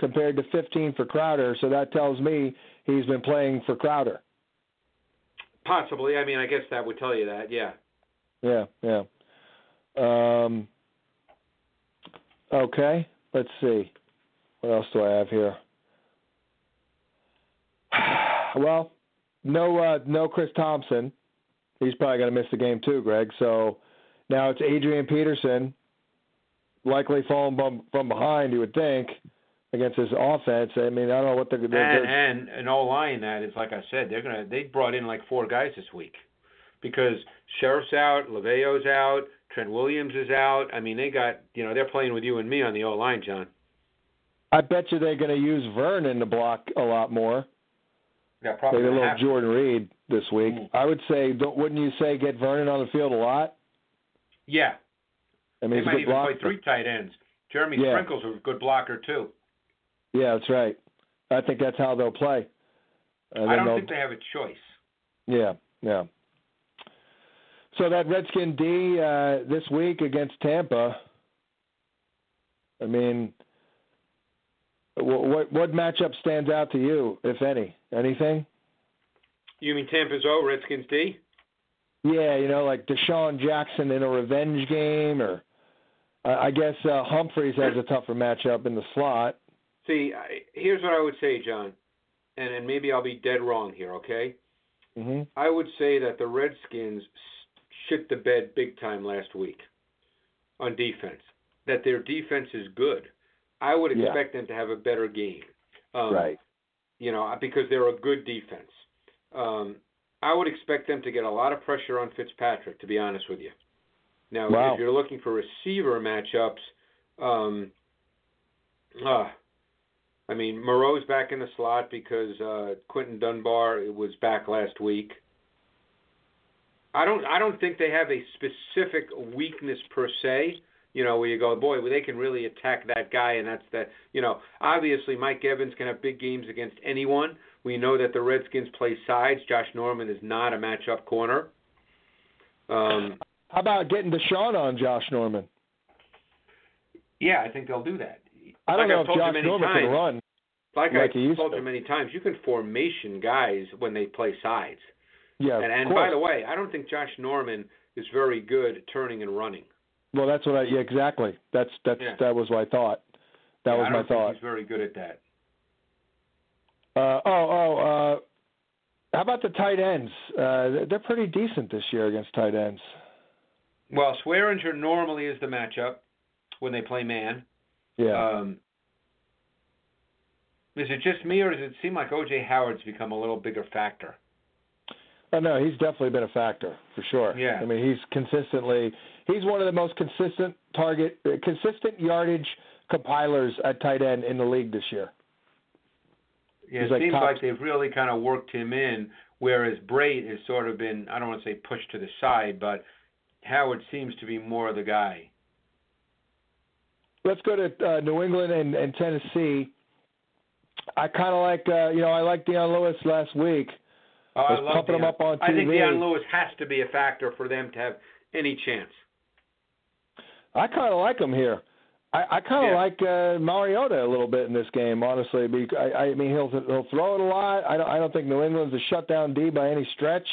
compared to 15 for Crowder. So that tells me he's been playing for Crowder. Possibly. I mean, I guess that would tell you that. Yeah. Yeah, yeah. Um, okay, let's see. What else do I have here? Well, no, uh, no Chris Thompson. He's probably going to miss the game too, Greg. So now it's Adrian Peterson, likely falling from, from behind. You would think against his offense. I mean, I don't know what they're. they're, And and an O line that is like I said, they're gonna they brought in like four guys this week because Scherff's out, Lauvao's out, Trent Williams is out. I mean, they got you know they're playing with you and me on the O line, John. I bet you they're going to use Vernon to block a lot more. Yeah, probably Maybe a little to. Jordan Reed this week. Mm. I would say, don't, wouldn't you say get Vernon on the field a lot? Yeah, I mean, they might even blocker. play three tight ends. Jeremy Yeah. Sprinkle's a good blocker too. Yeah, that's right. I think that's how they'll play. I don't they'll- think they have a choice. Yeah, yeah. So that Redskin D uh, this week against Tampa. I mean, what, what what matchup stands out to you, if any? Anything? You mean Tampa's O, Redskins D? Yeah, you know, like DeSean Jackson in a revenge game, or I I guess uh, Humphries has a tougher matchup in the slot. See, I, here's what I would say, John, and and maybe I'll be dead wrong here. Okay, hmm I would say that the Redskins shit the bed big time last week on defense. That their defense is good. I would Yeah. expect them to have a better game. Um, right. you know, because they're a good defense. Um, I would expect them to get a lot of pressure on Fitzpatrick, to be honest with you. Now, Wow. if you're looking for receiver matchups, um, uh, I mean, Moreau's back in the slot because uh, Quinton Dunbar was back last week. I don't. I don't think they have a specific weakness per se. You know, where you go, boy, well, they can really attack that guy, and that's that. You know, obviously Mike Evans can have big games against anyone. We know that the Redskins play sides. Josh Norman is not a matchup corner. Um, How about getting DeSean on Josh Norman? yeah, I think they'll do that. I don't Like know I've if Josh many Norman can times. run. Like, Like I used told to. you many times, you can formation guys when they play sides. Yeah, and and by the way, I don't think Josh Norman is very good at turning and running. well, that's what I. Yeah, exactly. That's that's Yeah. that was I thought. That Yeah, was I my thought. he's very good at that. Uh, oh, oh. Uh, how about the tight ends? Uh, they're pretty decent this year against tight ends. Well, Swearinger normally is the matchup when they play man. Yeah. Um, is it just me, or does it seem like O.J. Howard's become a little bigger factor? Oh no, he's definitely been a factor for sure. Yeah. I mean, he's consistently he's one of the most consistent target, uh, consistent yardage compilers at tight end in the league this year. Yeah, He's it like seems top- like they've really kind of worked him in, whereas Brate has sort of been, I don't want to say pushed to the side, but Howard seems to be more of the guy. Let's go to uh, New England and, and Tennessee. I kind of like, uh, you know, I like Dion Lewis last week. Oh, I Was love pumping him up on TV. I think. Dion Lewis has to be a factor for them to have any chance. I kind of like him here. I, I kind of Yeah. like uh, Mariota a little bit in this game, honestly. Because I, I mean, he'll he'll throw it a lot. I don't I don't think New England's a shutdown D by any stretch.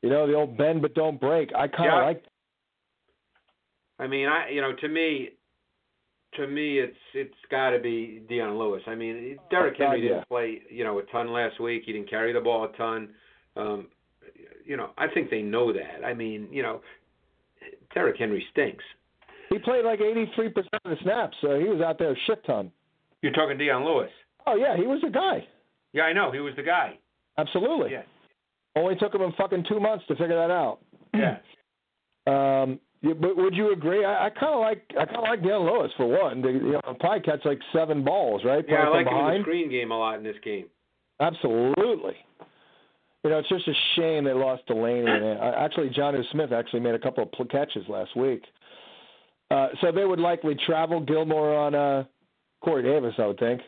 You know, the old bend but don't break. I kind of Yeah. like. I mean, I you know, to me, to me, it's it's got to be Dion Lewis. I mean, Derrick Henry didn't play you know a ton last week. He didn't carry the ball a ton. Um, you know, I think they know that. I mean, you know, Derrick Henry stinks. He played like 83% of the snaps, so he was out there a shit ton. You're talking Dion Lewis. Oh yeah, he was a guy. Yeah, I know. He was the guy. Absolutely. Yeah. Only took him in fucking two months to figure that out. Yeah. Um, yeah, but would you agree? I, I kind of like I kind of like Dan Lewis for one. They, you know, probably catch like seven balls, right? Yeah, I Playing like him in the screen game a lot in this game. Absolutely. You know, it's just a shame they lost Delanie. And actually, Jonnu Smith actually made a couple of pl- catches last week. Uh, so they would likely travel Gilmore on uh, Corey Davis, I would think.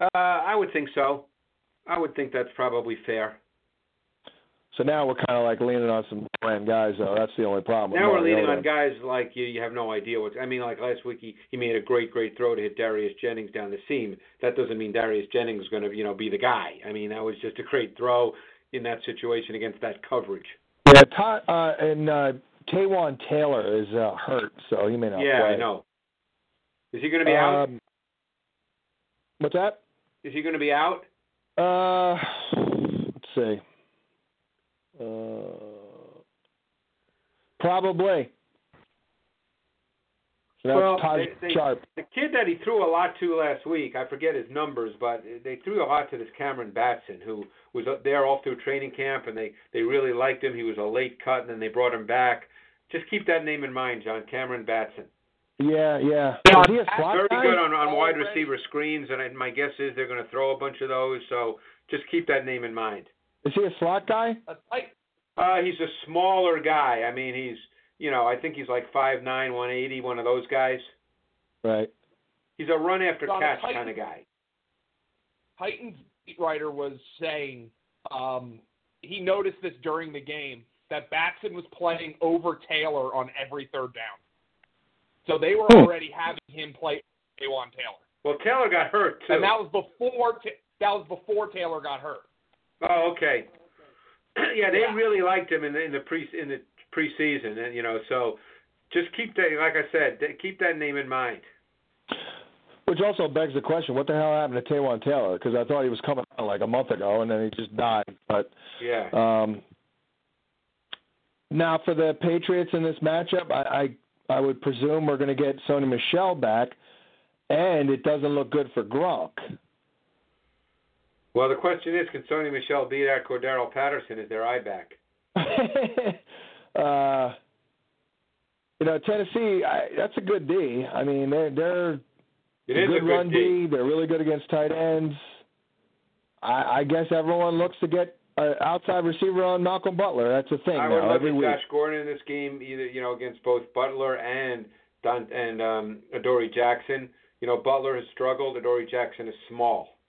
Uh, I would think so. I would think that's probably fair. So now we're kind of like leaning on some brand guys, though. That's the only problem. Now we're leaning on guys like you. You have no idea what's. I mean, like last week, he he made a great, great throw to hit Darius Jennings down the seam. That doesn't mean Darius Jennings is going to, you know, be the guy. I mean, that was just a great throw in that situation against that coverage. Yeah, Todd, uh, and uh, Taywan Taylor is uh, hurt, so he may not yeah, play. I know. Is he going to be out? Um, what's that? Is he going to be out? Uh, let's see. Uh, probably. So that's Well, Todd they- they- Sharp. The kid that he threw a lot to last week, I forget his numbers, but they threw a lot to this Cameron Batson, who was up there all through training camp, and they they really liked him. He was a late cut, and then they brought him back. Just keep that name in mind, John. Cameron Batson. Yeah, yeah. Yeah, Is he a slot Very guy? good on, on wide Already. receiver screens, and I, my guess is they're going to throw a bunch of those. So just keep that name in mind. Is he a slot guy? A tight, Uh, he's a smaller guy. I mean, he's you know I think he's like five nine, one eighty, one of those guys. Right. He's a run after John, catch Titan- kind of guy. Titans beat writer was saying um, he noticed this during the game that Batson was playing over Taylor on every third down. So they were Hmm. already having him play Awan Taylor, Well, Taylor got hurt too. and that was before Ta- that was before Taylor got hurt. Oh, okay. yeah, they Yeah. really liked him in the in the pre in the preseason, and you know, so just keep that. Like I said, keep that name in mind. Which also begs the question: What the hell happened to Taywan Taylor? Because I thought he was coming out like a month ago, and then he just died. But Yeah. Um, now, for the Patriots in this matchup, I I, I would presume we're going to get Sony Michel back, and it doesn't look good for Gronk. Well, the question is, can Sony Michel beat out Cordarrelle Patterson as their eye back? uh, you know, Tennessee, I, that's a good D. I mean, they're they're It is good, a good run D. They're really good against tight ends. I, I guess everyone looks to get an outside receiver on Malcolm Butler. That's a thing I would now look every at week. Josh Gordon in this game, either you know against both Butler and Don and um, Adoree Jackson. You know, Butler has struggled. Adoree Jackson is small.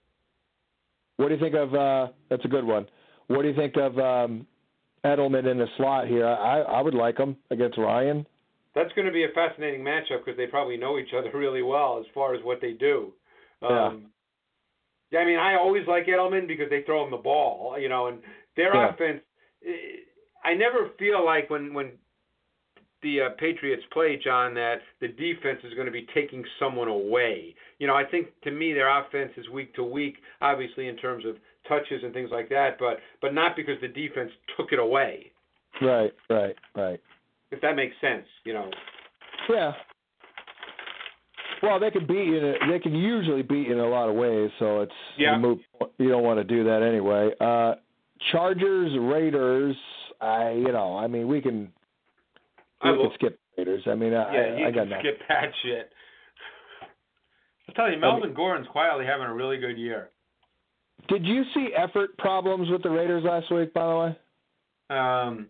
What do you think of? uh That's a good one. What do you think of um Edelman in the slot here? I I would like him against Ryan. That's going to be a fascinating matchup because they probably know each other really well as far as what they do. Um, yeah, I mean, I always like Edelman because they throw him the ball, you know, and their Yeah. offense. eh, I never feel like when when the uh, Patriots play, John, that the defense is going to be taking someone away. You know, I think to me their offense is week to week, obviously in terms of touches and things like that, but but not because the defense took it away. Right, right, right. If that makes sense, you know. Yeah. Well, they can beat you. In a, they can usually beat you in a lot of ways, so it's Yeah. moot point. you don't want to do that anyway. Uh Chargers, Raiders. I, you know, I mean, we can I we will- can skip Raiders. I mean, I, Yeah, you I, I got nothing. skip that shit. I'll tell you, Melvin Gordon's quietly having a really good year. Did you see effort problems with the Raiders last week? By the way. Um,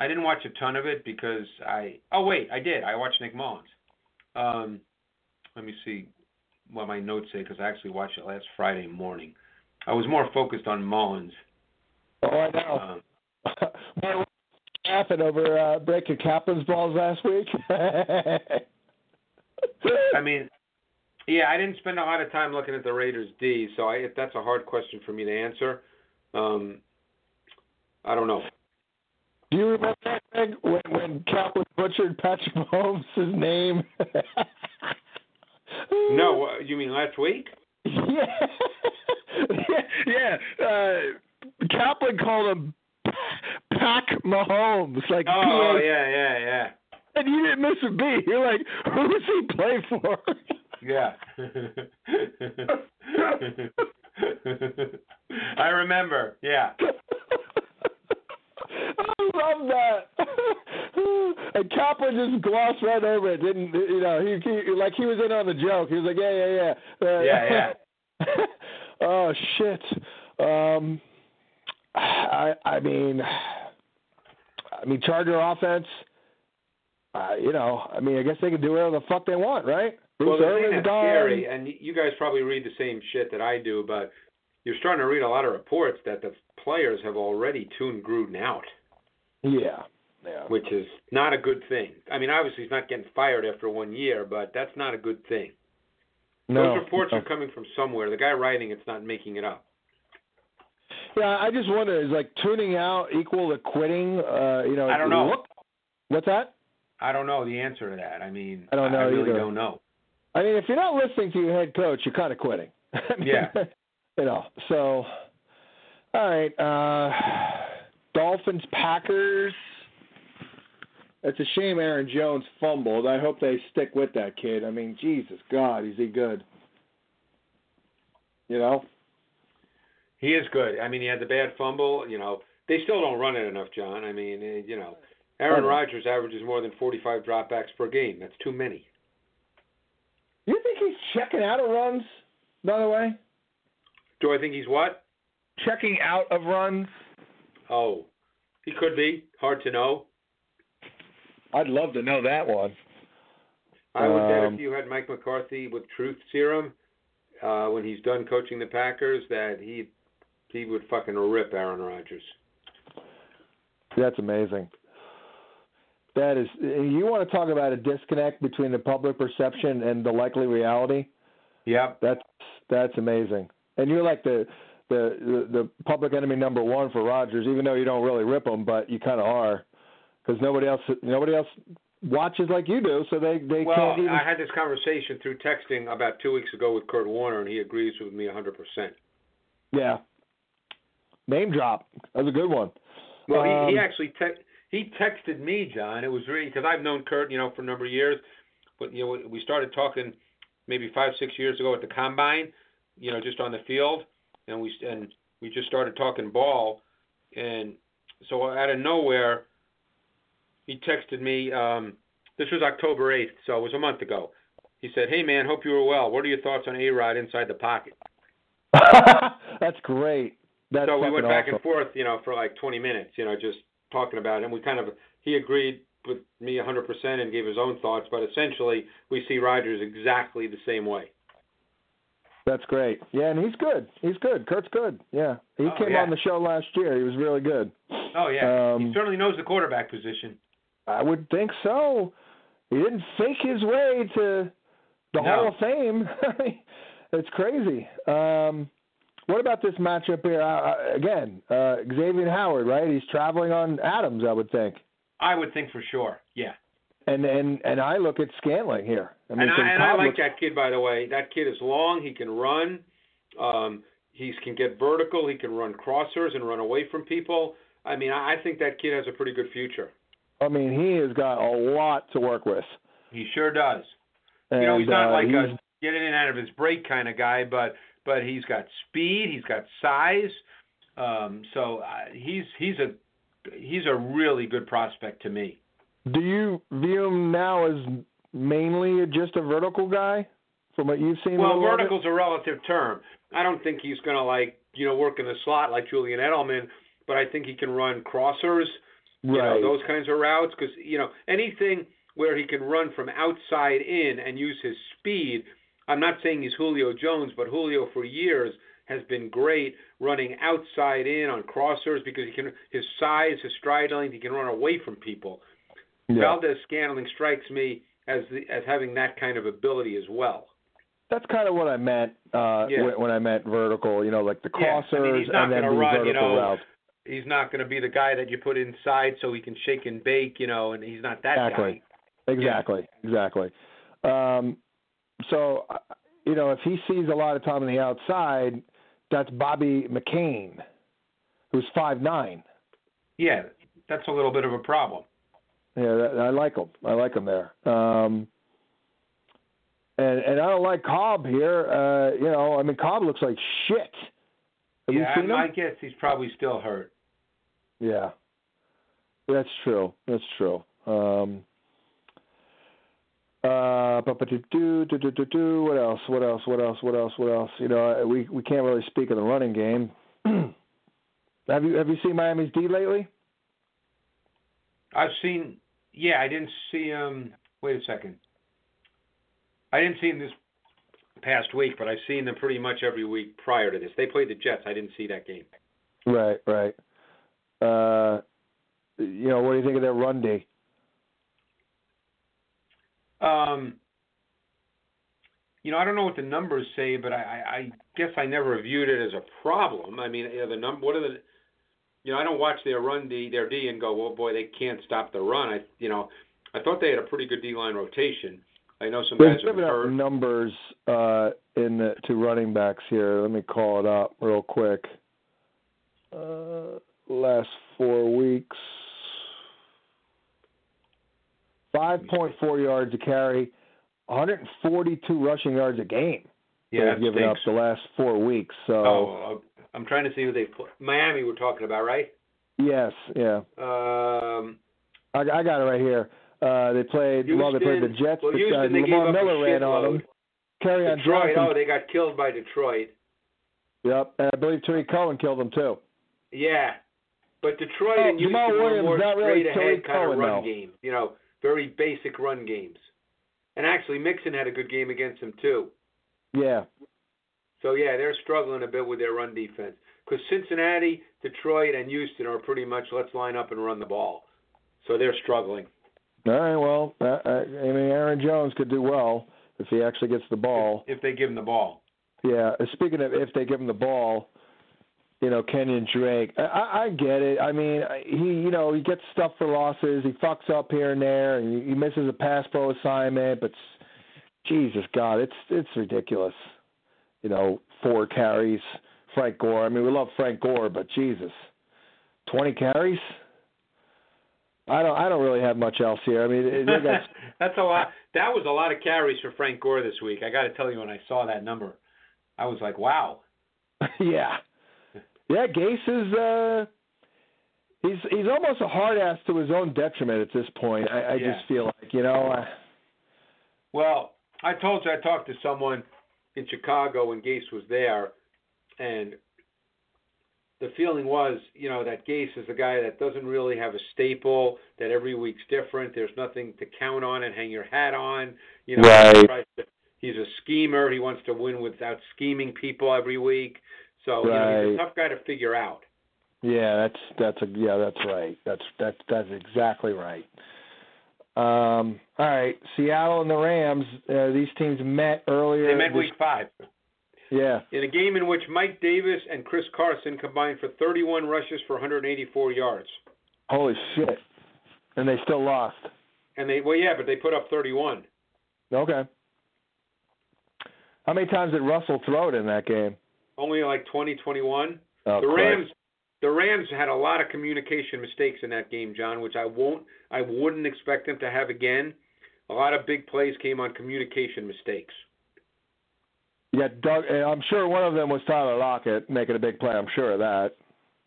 I didn't watch a ton of it because I. Oh wait, I did. I watched Nick Mullens. Um, let me see what my notes say because I actually watched it last Friday morning. I was more focused on Mullens. Oh, I know. Um, laughing over uh, breaking Kaplan's balls last week. I mean, yeah, I didn't spend a lot of time looking at the Raiders D, so I, that's a hard question for me to answer. Um, I don't know. Do you remember that, Greg, when, when Kaplan butchered Patrick Mahomes' name? No, uh, you mean last week? Yeah. yeah. yeah. Uh, Kaplan called him Pack Mahomes. Like, Oh, P.A. yeah, yeah, yeah. And you didn't miss a beat. You're like, who does he play for? Yeah. I remember. Yeah. I love that. and Kaplan just glossed right over it. Didn't you know? He, he like he was in on the joke. He was like, yeah, yeah, yeah, uh, Yeah, yeah. oh shit. Um, I I mean, I mean Charger offense. Uh, you know, I mean, I guess they can do whatever the fuck they want, right? Well, Bruce the thing Irvin's that's gone. scary, and you guys probably read the same shit that I do, but you're starting to read a lot of reports that the players have already tuned Gruden out, Yeah, yeah. which is not a good thing. I mean, obviously he's not getting fired after one year, but that's not a good thing. no, Those reports no. are coming from somewhere. The guy writing it's not making it up. Yeah, I just wonder is like tuning out equal to quitting? Uh, you know, I don't know. Look, what's that? I don't know the answer to that. I mean, I don't know I really either. don't know. I mean, if you're not listening to your head coach, you're kind of quitting. Yeah. You know, so all right. Uh, Dolphins, Packers. It's a shame Aaron Jones fumbled. I hope they stick with that kid. I mean, Jesus God, is he good? You know. He is good. I mean, he had the bad fumble. You know, they still don't run it enough, John. I mean, eh, you know, Aaron. Rodgers averages more than 45 dropbacks per game. That's too many. You think he's checking out of runs? By the way, Do I think he's what? checking out of runs. Oh, he could be. Hard to know. I'd love to know that one. I would bet Um, if you had Mike McCarthy with truth serum uh, when he's done coaching the Packers, that he he would fucking rip Aaron Rodgers. That's amazing. That is, you want to talk about a disconnect between the public perception and the likely reality? Yep. That's that's amazing. And you're like the the the, the public enemy number one for Rodgers, even though you don't really rip him, but you kind of are, because nobody else nobody else watches like you do, so they they Well, can't even. I had this conversation through texting about two weeks ago with Kurt Warner, and he agrees with me 100%. Yeah. Name drop. That was a good one. Well, he, he Um, actually te- he texted me, John. It was really because I've known Kurt, you know, for a number of years. But you know, we started talking maybe five, six years ago at the combine, you know, just on the field. and we and we just started talking ball, and so out of nowhere, he texted me. Um, this was October eighth, so it was a month ago. He said, "Hey man, hope you were well. What are your thoughts on A Rod inside the pocket?" That's great. That's so we went back and forth, you know, for like 20 minutes, you know, just talking about it. And we kind of, he agreed with me 100% and gave his own thoughts, but essentially we see Rodgers exactly the same way. That's great. Yeah, and he's good. He's good. Kurt's good. Yeah, he Oh, came yeah. on the show last year. He was really good. Oh, yeah. Um, he certainly knows the quarterback position. I would think so. He didn't fake his way to the No. Hall of Fame. it's crazy. Um, what about this matchup here? Uh, again, uh, Xavier Howard, right? He's traveling on Adams, I would think. I would think for sure. Yeah. And and and I look at Scantling here. I mean, and I, and I like looks- that kid, by the way. That kid is long. He can run. Um, he can get vertical. He can run crossers and run away from people. I mean, I I think that kid has a pretty good future. I mean, he has got a lot to work with. He sure does. And, you know, he's not uh, like he's- a get in and out of his break kind of guy, but but he's got speed, he's got size. Um, so uh, he's he's a he's a really good prospect to me. Do you view him now as mainly just a vertical guy, from what you've seen? Well, vertical's a relative term. I don't think he's going to like you know work in the slot like Julian Edelman, but I think he can run crossers, you right? know, those kinds of routes because you know anything where he can run from outside in and use his speed. I'm not saying he's Julio Jones, but Julio for years has been great running outside in on crossers because he can his size, his stride length, he can run away from people. yeah. Valdes Scantling strikes me as the, as having that kind of ability as well. That's kind of what I meant uh, Yeah. when, when I meant vertical. You know, like the Yeah, crossers I mean, he's not and then the run, you vertical know, routes. He's not going to be the guy that you put inside so he can shake and bake, you know, and he's not that Exactly. guy. Exactly. Exactly. Um, so, you know, if he sees a lot of time on the outside, that's Bobby McCain, who's five nine. Yeah, that's a little bit of a problem. Yeah, that, I like him. I like him there. Um, and and I don't like Cobb here. Uh, you know, I mean, Cobb looks like shit. Have yeah, you seen I, I guess he's probably still hurt. Yeah, that's true. That's true. Um, uh, do do do do do. What else? What else? What else? What else? What else? You know, we we can't really speak of the running game. have you have you seen Miami's D lately? I've seen. Yeah, I didn't see him. Wait a second. I didn't see him this past week, but I've seen them pretty much every week prior to this. They played the Jets. I didn't see that game. Right, right. Uh, you know, what do you think of their run D? Um, you know, I don't know what the numbers say, but I, guess I never viewed it as a problem. I mean, you know, the number. What are the? You know, I don't watch their run D, their D, and go, well, boy, they can't stop the run. I, you know, I thought they had a pretty good D line rotation. I know some guys have hurt. numbers uh, in the to running backs here. Let me call it up real quick. Uh, last four weeks, five point four yards a carry, 142 rushing yards a game. Yeah, they've given up the last four weeks. So Oh, uh, I'm trying to see who they put. Miami, we're talking about, right? yes, yeah, Um, I, I got it right here. Uh, they played well. They played the Jets. well, but, Houston, uh, they gave Lamar Miller ran on them. Kerryon Detroit. Johnson. Oh, they got killed by Detroit. Yep, and I believe Tarik Cohen killed them too. Yeah, but Detroit Oh, and Houston Jamal were Williams, more not really straight ahead Tarik kind Cohen, of run though. games. You know, very basic run games. And actually, Mixon had a good game against them too. Yeah, So yeah, they're struggling a bit with their run defense because Cincinnati, Detroit, and Houston are pretty much let's line up and run the ball. So they're struggling. All right. Well, uh, I I mean, Aaron Jones could do well if he actually gets the ball. if they give him the ball. Yeah. uh, Speaking of if they give him the ball, you know, Kenyon Drake. I- I, get it. I mean, he, you know, he gets stuff for losses. He fucks up here and there, and he misses a pass pro assignment. But Jesus God, it's it's ridiculous. You know, four carries. Frank Gore. I mean, we love Frank Gore, but Jesus, twenty carries. I don't. I don't really have much else here. I mean, got That's a lot. That was a lot of carries for Frank Gore this week. I got to tell you, when I saw that number, I was like, wow. yeah, yeah. Gase is uh, he's he's almost a hard ass to his own detriment at this point. I, I Yeah. just feel like you know. Uh, Well, I told you I talked to someone in Chicago when Gase was there, and the feeling was, you know, that Gase is a guy that doesn't really have a staple, that every week's different. There's nothing to count on and hang your hat on. You know, Right. he tries to- he's a schemer. He wants to win without scheming people every week. So you know, he's a tough guy to figure out. Yeah, that's that's a yeah, that's right. That's that's that's exactly right. Um, all right, Seattle and the Rams. Uh, these teams met earlier. They met this- week five. Yeah, In a game in which Mike Davis and Chris Carson combined for 31 rushes for 184 yards. holy shit, and they still lost. And they, well, yeah, but they put up 31. Okay. How many times did Russell throw it in that game? Only like 20, Oh, the Christ. Rams, the Rams had a lot of communication mistakes in that game, John, which I won't, I wouldn't expect them to have again. A lot of big plays came on communication mistakes. Yeah, Doug. I'm sure one of them was Tyler Lockett making a big play. I'm sure of that.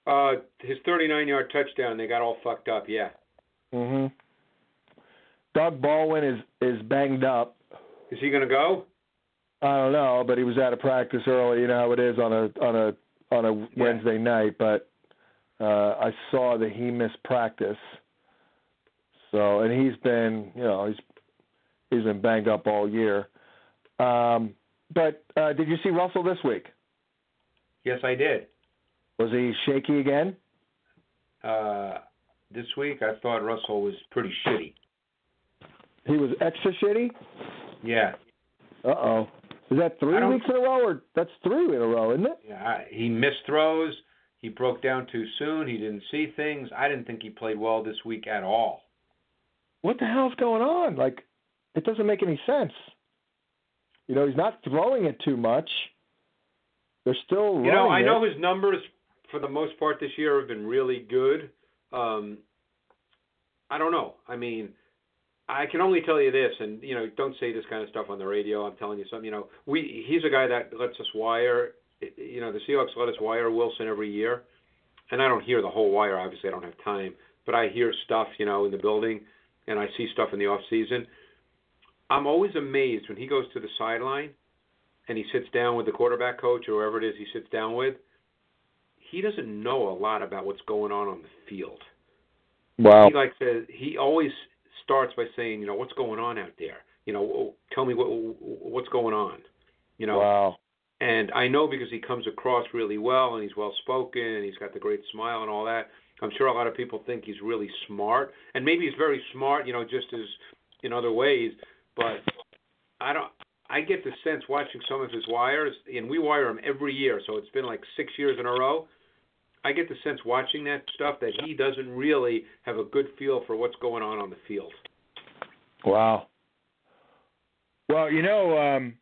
Uh, his 39-yard touchdown, they got all fucked up. Yeah. hmm Doug Baldwin is is banged up. Is he going to go? I don't know, but he was out of practice early. You know how it is on a on a on a Yeah. Wednesday night. But uh, I saw that he missed practice. So and he's been you know he's he's been banged up all year. Um, but uh, did you see Russell this week? Yes, I did. Was he shaky again? Uh, this week, I thought Russell was pretty shitty. He was extra shitty. Yeah. Uh oh. Is that three weeks in a row, or that's three in a row, isn't it? Yeah, he missed throws. He broke down too soon. He didn't see things. I didn't think he played well this week at all. What the hell's going on? Like, it doesn't make any sense. You know, he's not throwing it too much. They're still You know, I running know his numbers for the most part this year have been really good. Um, I don't know. I mean, I can only tell you this, and you know, don't say this kind of stuff on the radio. I'm telling you something. You know, we he's a guy that lets us wire. You know, the Seahawks let us wire Wilson every year, and I don't hear the whole wire. Obviously, I don't have time, but I hear stuff. You know, in the building, and I see stuff in the off season. I'm always amazed when he goes to the sideline and he sits down with the quarterback coach or whoever it is he sits down with. He doesn't know a lot about what's going on on the field. Wow. He likes to. He always starts by saying, you know, what's going on out there. You know, tell me what what's going on. You know, Wow. and I know because he comes across really well and he's well spoken and he's got the great smile and all that. I'm sure a lot of people think he's really smart, and maybe he's very smart, you know, just as in other ways. But I don't. I get the sense watching some of his wires, and we wire him every year, so it's been like six years in a row. I get the sense watching that stuff that he doesn't really have a good feel for what's going on on the field. Wow. Well, you know, um,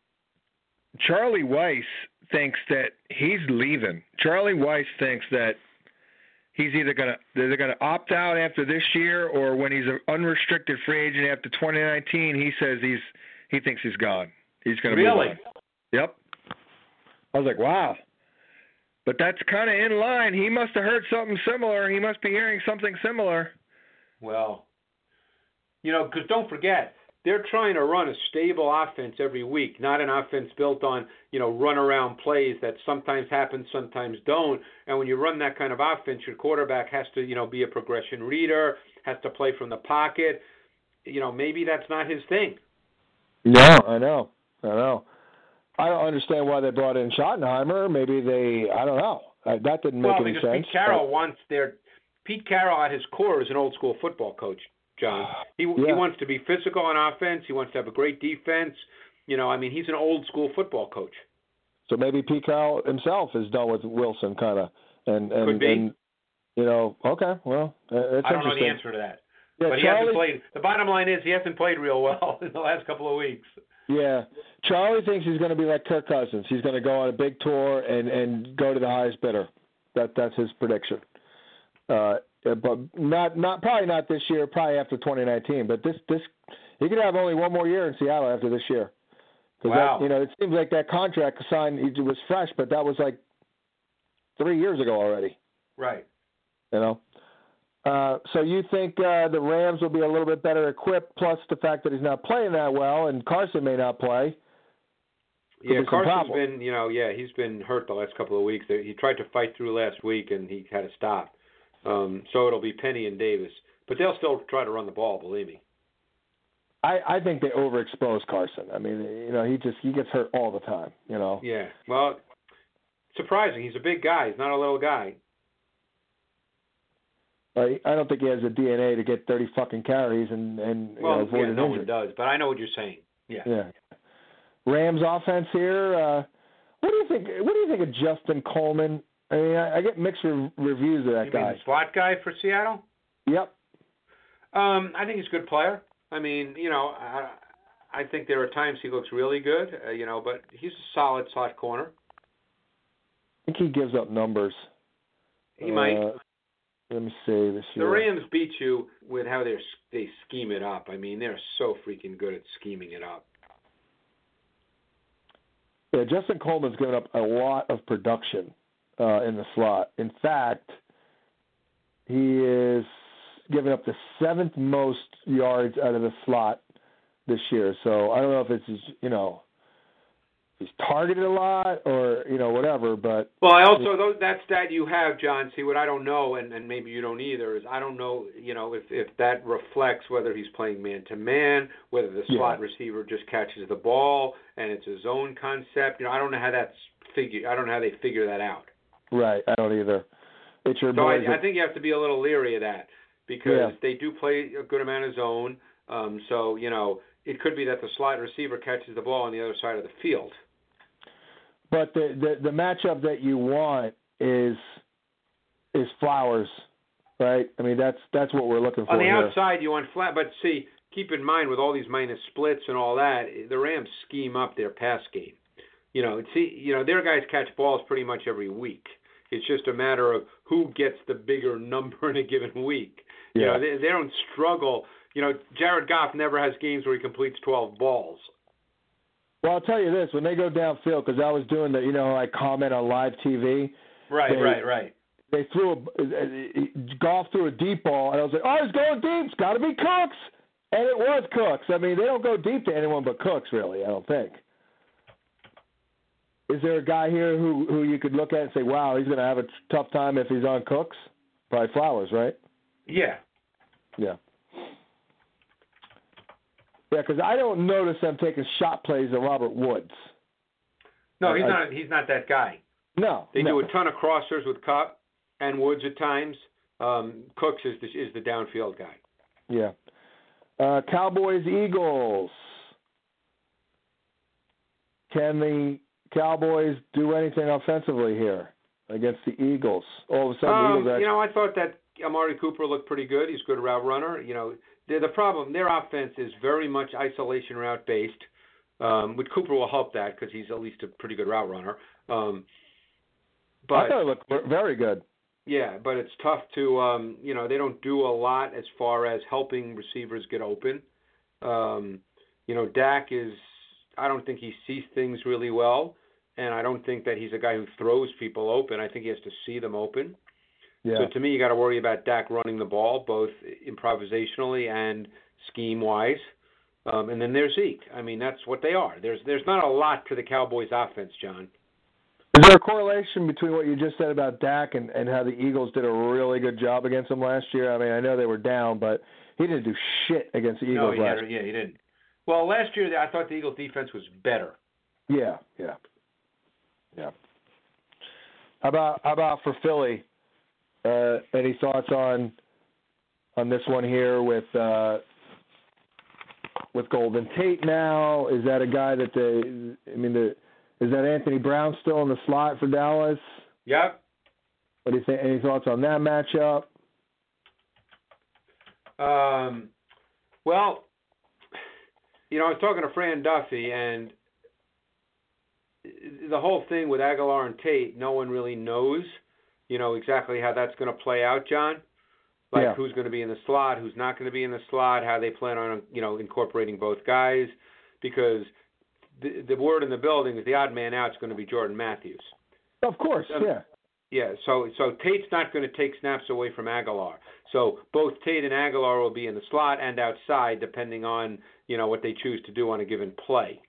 Charlie Weis thinks that he's leaving. Charlie Weis thinks that he's either gonna they're gonna opt out after this year, or when he's an unrestricted free agent after 2019, he says he's he thinks he's gone. He's gonna move Really? Yep. I was like, wow. But that's kind of in line. He must have heard something similar. He must be hearing something similar. Well, you know, because don't forget, they're trying to run a stable offense every week, not an offense built on, you know, run around plays that sometimes happen, sometimes don't. And when you run that kind of offense, your quarterback has to, you know, be a progression reader, has to play from the pocket. You know, maybe that's not his thing. No, I know. I know. I don't understand why they brought in Schottenheimer. Maybe they, I don't know. Uh, that didn't make well, any because sense. Pete Carroll wants their Pete Carroll at his core is an old school football coach, John. He he wants to be physical on offense. He wants to have a great defense. You know, I mean, he's an old school football coach. So maybe Pete Carroll himself is done with Wilson, kind of, and and, Could be. and you know, okay, well, uh, that's I don't know the answer to that. Yeah, but he Charlie, hasn't played. The bottom line is he hasn't played real well in the last couple of weeks. Yeah, Charlie thinks he's going to be like Kirk Cousins. He's going to go on a big tour and and go to the highest bidder. That that's his prediction. Uh, but not not probably not this year. Probably after 2019. But this this he could have only one more year in Seattle after this year. Wow. That, you know, it seems like that contract signed it was fresh, but that was like three years ago already. Right. You know. Uh, so you think uh, the Rams will be a little bit better equipped, plus the fact that he's not playing that well, and Carson may not play. Could Yeah, be Carson's been, you know, yeah, he's been hurt the last couple of weeks. He tried to fight through last week and he had to stop. Um, so it'll be Penny and Davis, but they'll still try to run the ball. Believe me. I, I think they overexpose Carson. I mean, you know, he just he gets hurt all the time. You know. Yeah. Well, surprising. He's a big guy. He's not a little guy. I I don't think he has the DNA to get 30 fucking carries and and you know, Well, avoid yeah, an no injury. one does, but I know what you're saying. Yeah. Yeah. Rams offense here. Uh, what do you think? What do you think of Justin Coleman? I mean, I, I get mixed re- reviews of that You guy. mean the slot guy for Seattle? Yep. Um, I think he's a good player. I mean, you know, I, I think there are times he looks really good, uh, you know, but he's a solid slot corner. I think he gives up numbers. He might. Let me see this The. Rams beat you with how they they scheme it up. I mean, they're so freaking good at scheming it up. Yeah, Justin Coleman's given up a lot of production uh, in the slot. In fact, he is giving up the seventh most yards out of the slot this year. So I don't know if it's you know he's targeted a lot or you know whatever, but Well, I also those, that stat you have, John. See, what I don't know, and, and maybe you don't either, is I don't know, you know, if if that reflects whether he's playing man to man, whether the Yeah. slot receiver just catches the ball and it's a zone concept. You know, I don't know how that's figure. I don't know how they figure that out. right, I don't either. It's your So. I, I think you have to be a little leery of that because Yeah. they do play a good amount of zone. Um, so you know, it could be that the slot receiver catches the ball on the other side of the field. But the, the the matchup that you want is is Flowers, right? I mean that's that's what we're looking for On the here. outside, you want flat, but see, keep in mind with all these minus splits and all that, the Rams scheme up their pass game. You know, see, you know, their guys catch balls pretty much every week. It's just a matter of who gets the bigger number in a given week. Yeah. You know, they, they don't struggle. You know, Jared Goff never has games where he completes 12 balls. Well, I'll tell you this: when they go downfield, because I was doing the, you know, I comment on live TV. Right, They- right, right. They threw a Goff threw a deep ball, and I was like, "Oh, he's going deep. It's got to be Cooks," and it was Cooks. I mean, they don't go deep to anyone but Cooks, really. I don't think. Is there a guy here who who you could look at and say, "Wow, he's going to have a tough time if he's on Cooks"? Probably Flowers, right? Yeah. Yeah. Yeah, because I don't notice them taking shot plays of Robert Woods. No, he's I- not. He's not that guy. No, They no. do a ton of crossers with Kupp and Woods at times. Um, Cooks is the, is the downfield guy. Yeah. Uh, Cowboys Eagles. Can the Cowboys do anything offensively here against the Eagles? All of a sudden, the Um, Eagles are you know, I thought that Amari Cooper looked pretty good. He's a good route runner. You know, the the problem their offense is very much isolation route based. Um, with Cooper will help that because he's at least a pretty good route runner. Um, but I thought it looked very good. Yeah, but it's tough to um, you know, they don't do a lot as far as helping receivers get open. Um, you know, Dak is I don't think he sees things really well and I don't think that he's a guy who throws people open. I think he has to see them open. Yeah. So to me you got to worry about Dak running the ball both improvisationally and scheme wise. Um, and then there's Zeke. I mean, that's what they are. There's there's not a lot to the Cowboys offense, John. Is there a correlation between what you just said about Dak and, and how the Eagles did a really good job against them last year? I mean, I know they were down, but he didn't do shit against the no, Eagles he last had, yeah, he didn't. Well, last year I thought the Eagles defense was better. Yeah, yeah, yeah. How about how about for Philly? Uh, any thoughts on on this one here with uh, with Golden Tate now? Is that a guy that they? I mean, the, is that Anthony Brown still in the slot for Dallas? Yep. What do you think? Any thoughts on that matchup? Um, well, you know, I was talking to Fran Duffy, and the whole thing with Agholor and Tate, no one really knows, you know, exactly how that's going to play out, John. Like Yeah. who's going to be in the slot, who's not going to be in the slot, how they plan on, you know, incorporating both guys, because the the word in the building is the odd man out is going to be Jordan Matthews. Of course, Um, yeah. Yeah, so so Tate's not going to take snaps away from Agholor. So both Tate and Agholor will be in the slot and outside, depending on you know what they choose to do on a given play.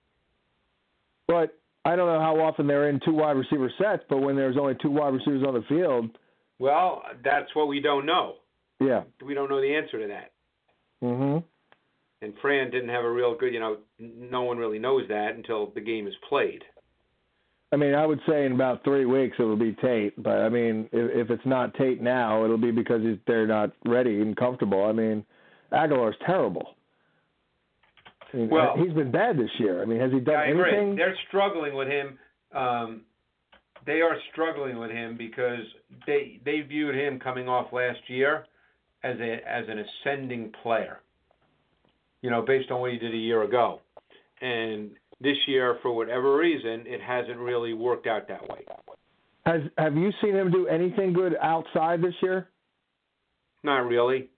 But I don't know how often they're in two wide receiver sets, but when there's only two wide receivers on the field, Well, that's what we don't know. yeah. We don't know the answer to that. Mhm. And Fran didn't have a real good, you know, no one really knows that until the game is played. I mean, I would say in about three weeks it will be Tate, but I mean, if, if it's not Tate now, it'll be because they're not ready and comfortable. I mean, Agholor's terrible. I mean, Well- he's been bad this year. I mean, has he done I agree. anything? They're struggling with him. Um, they are struggling with him because they they viewed him coming off last year as a as an ascending player. You know, based on what he did a year ago, and this year, for whatever reason, it hasn't really worked out that way. Has Have you seen him do anything good outside this year? Not really.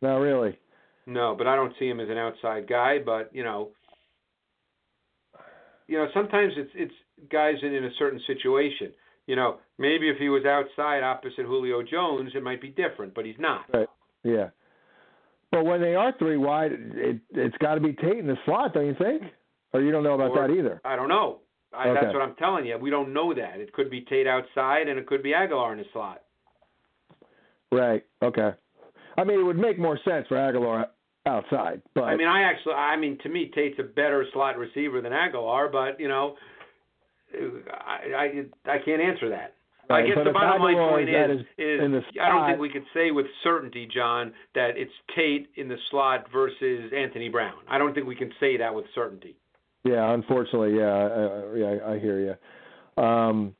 Not really. No, but I don't see him as an outside guy. But you know, you know, sometimes it's it's guys in, in a certain situation. You know, maybe if he was outside opposite Julio Jones, it might be different, but he's not. Right. Yeah. But when they are three wide, it it's got to be Tate in the slot, don't you think? Or you don't know about Or- that either? I don't know. I, Okay. That's what I'm telling you. We don't know that. It could be Tate outside, and it could be Agholor in the slot. Right. Okay. I mean, it would make more sense for Agholor outside, but I mean, I actually, I mean, to me, Tate's a better slot receiver than Agholor, but you know, I I, I can't answer that. Right, I guess the bottom line point is is, is I don't think we could say with certainty, John, that it's Tate in the slot versus Anthony Brown. I don't think we can say that with certainty. yeah, unfortunately, yeah, I, I, yeah, I hear you. Um,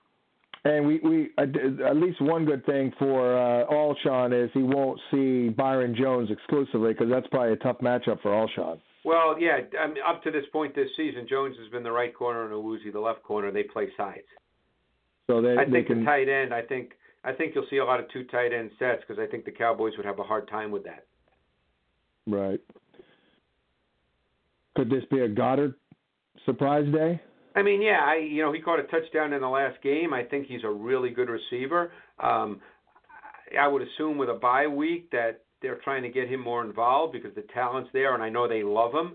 and we we I at least one good thing for uh, Alshon is he won't see Byron Jones exclusively because that's probably a tough matchup for Alshon. Well, yeah, I mean, up to this point this season, Jones has been the right corner and Awuzie the left corner. They play sides. So they I they think can the tight end. I think I think you'll see a lot of two tight end sets because I think the Cowboys would have a hard time with that. right. Could this be a Goedert surprise day? I mean, yeah, I you know he caught a touchdown in the last game. I think he's a really good receiver. Um, I I would assume with a bye week that they're trying to get him more involved because the talent's there, and I know they love him.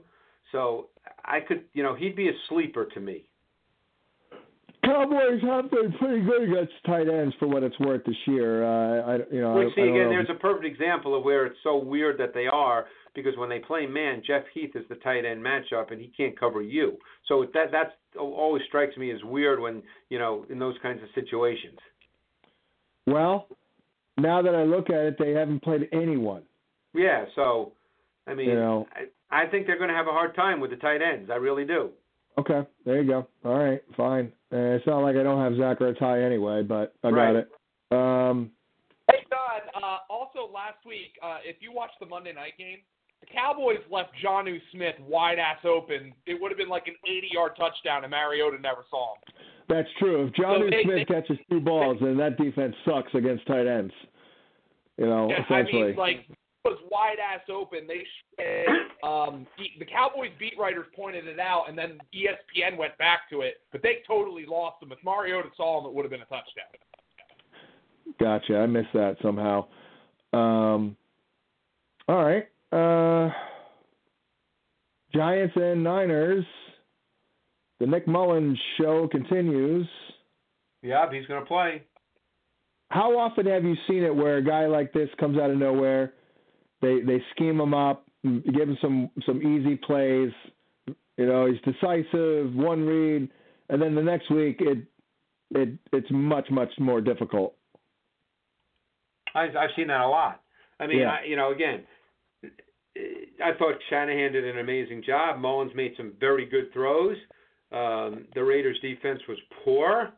So I could, you know, he'd be a sleeper to me. Cowboys have been pretty good against tight ends for what it's worth this year. Uh, I you know I, see I don't again, know. there's a perfect example of where it's so weird that they are because when they play man, Jeff Heath is the tight end matchup and he can't cover you. So that that's always strikes me as weird when you know in those kinds of situations. Well, now that I look at it, they haven't played anyone. Yeah, so I mean, You know. I, I think they're going to have a hard time with the tight ends. I really do. Okay, there you go. All right, fine. Uh, it's not like I don't have Zachary Ertz high anyway, but I Right. got it. Um, Hey, Don. Uh, also, last week, uh, if you watched the Monday night game, the Cowboys left Jonnu Smith wide ass open. It would have been like an 80-yard touchdown, and Mariota never saw him. that's true. If Jonnu So they- Smith they- catches two balls, then that defense sucks against tight ends. You know, Yeah, I mean, like it was wide ass open. They um, the, Cowboys beat writers pointed it out, and then ESPN went back to it, but they totally lost him. If Mariota saw him, it would have been a touchdown. Gotcha. I missed that somehow. Um, all right. Uh, Giants and Niners. The Nick Mullens show continues. Yeah, he's going to play. How often have you seen it where a guy like this comes out of nowhere? They they scheme him up, give him some some easy plays. You know, he's decisive, one read, and then the next week it it it's much much more difficult. I, I've seen that a lot. I mean, Yeah. I, you know, again, I thought Shanahan did an amazing job. Mullens made some very good throws. Um, the Raiders' defense was poor.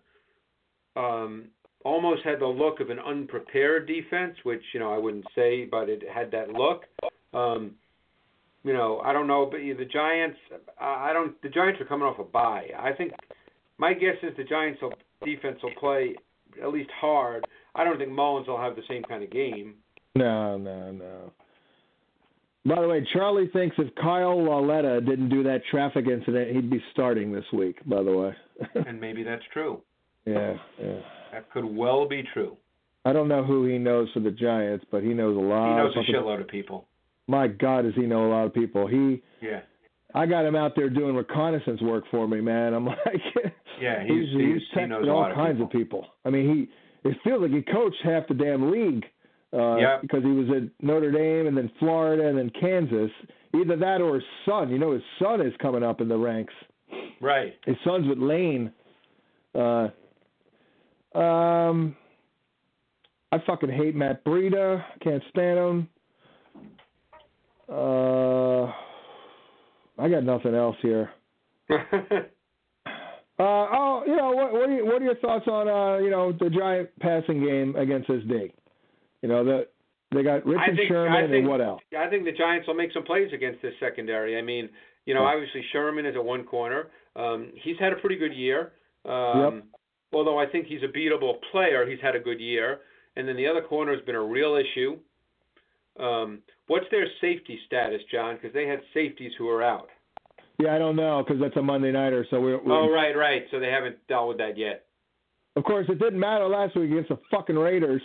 Um, almost had the look of an unprepared defense, which you know I wouldn't say, but it had that look. Um, you know, I don't know, but the Giants, I don't. The Giants are coming off a bye. I think my guess is the Giants' will, defense will play at least hard. I don't think Mullens will have the same kind of game. No, no, no. By the way, Charlie thinks if Kyle Lauletta didn't do that traffic incident, he'd be starting this week. By the way. and maybe that's true. yeah, yeah. That could well be true. I don't know who he knows for the Giants, but he knows a lot. He knows a shitload of people. My God, does he know a lot of people? He, Yeah. I got him out there doing reconnaissance work for me, man. I'm like, Yeah, he's, he's, he's, he's he knows all kinds of people. I mean, he it feels like he coached half the damn league. Uh, Yep. Because he was at Notre Dame and then Florida and then Kansas. Either that or his son. You know, his son is coming up in the ranks. Right. His son's with Lane. Uh, um, I fucking hate Matt Breida. Can't stand him. Uh, I got nothing else here. Uh, oh, you know what? What are, you, what are your thoughts on uh, you know the giant passing game against this D? You know the they got Richard think, Sherman think, and what else? I think the Giants will make some plays against this secondary. I mean, you know, Yeah. obviously Sherman is at one corner. Um, he's had a pretty good year. Um, Although I think he's a beatable player, he's had a good year. And then the other corner has been a real issue. Um, what's their safety status, John? Because they had safeties who are out. Yeah, I don't know because that's a Monday nighter. So we're, we're Oh, right, right. So they haven't dealt with that yet. Of course, it didn't matter last week against the fucking Raiders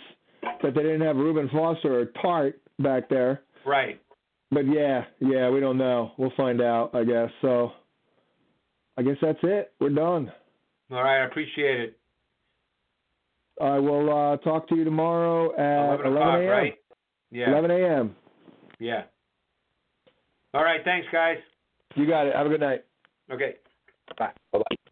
that they didn't have Reuben Foster or Tartt back there. Right. But yeah, yeah, we don't know. We'll find out, I guess. So I guess that's it. We're done. All right, I appreciate it. I will uh, talk to you tomorrow at 11 o'clock, a.m. right? Yeah. 11 a.m. Yeah. All right, thanks, guys. You got it. Have a good night. Okay. Bye. Bye-bye.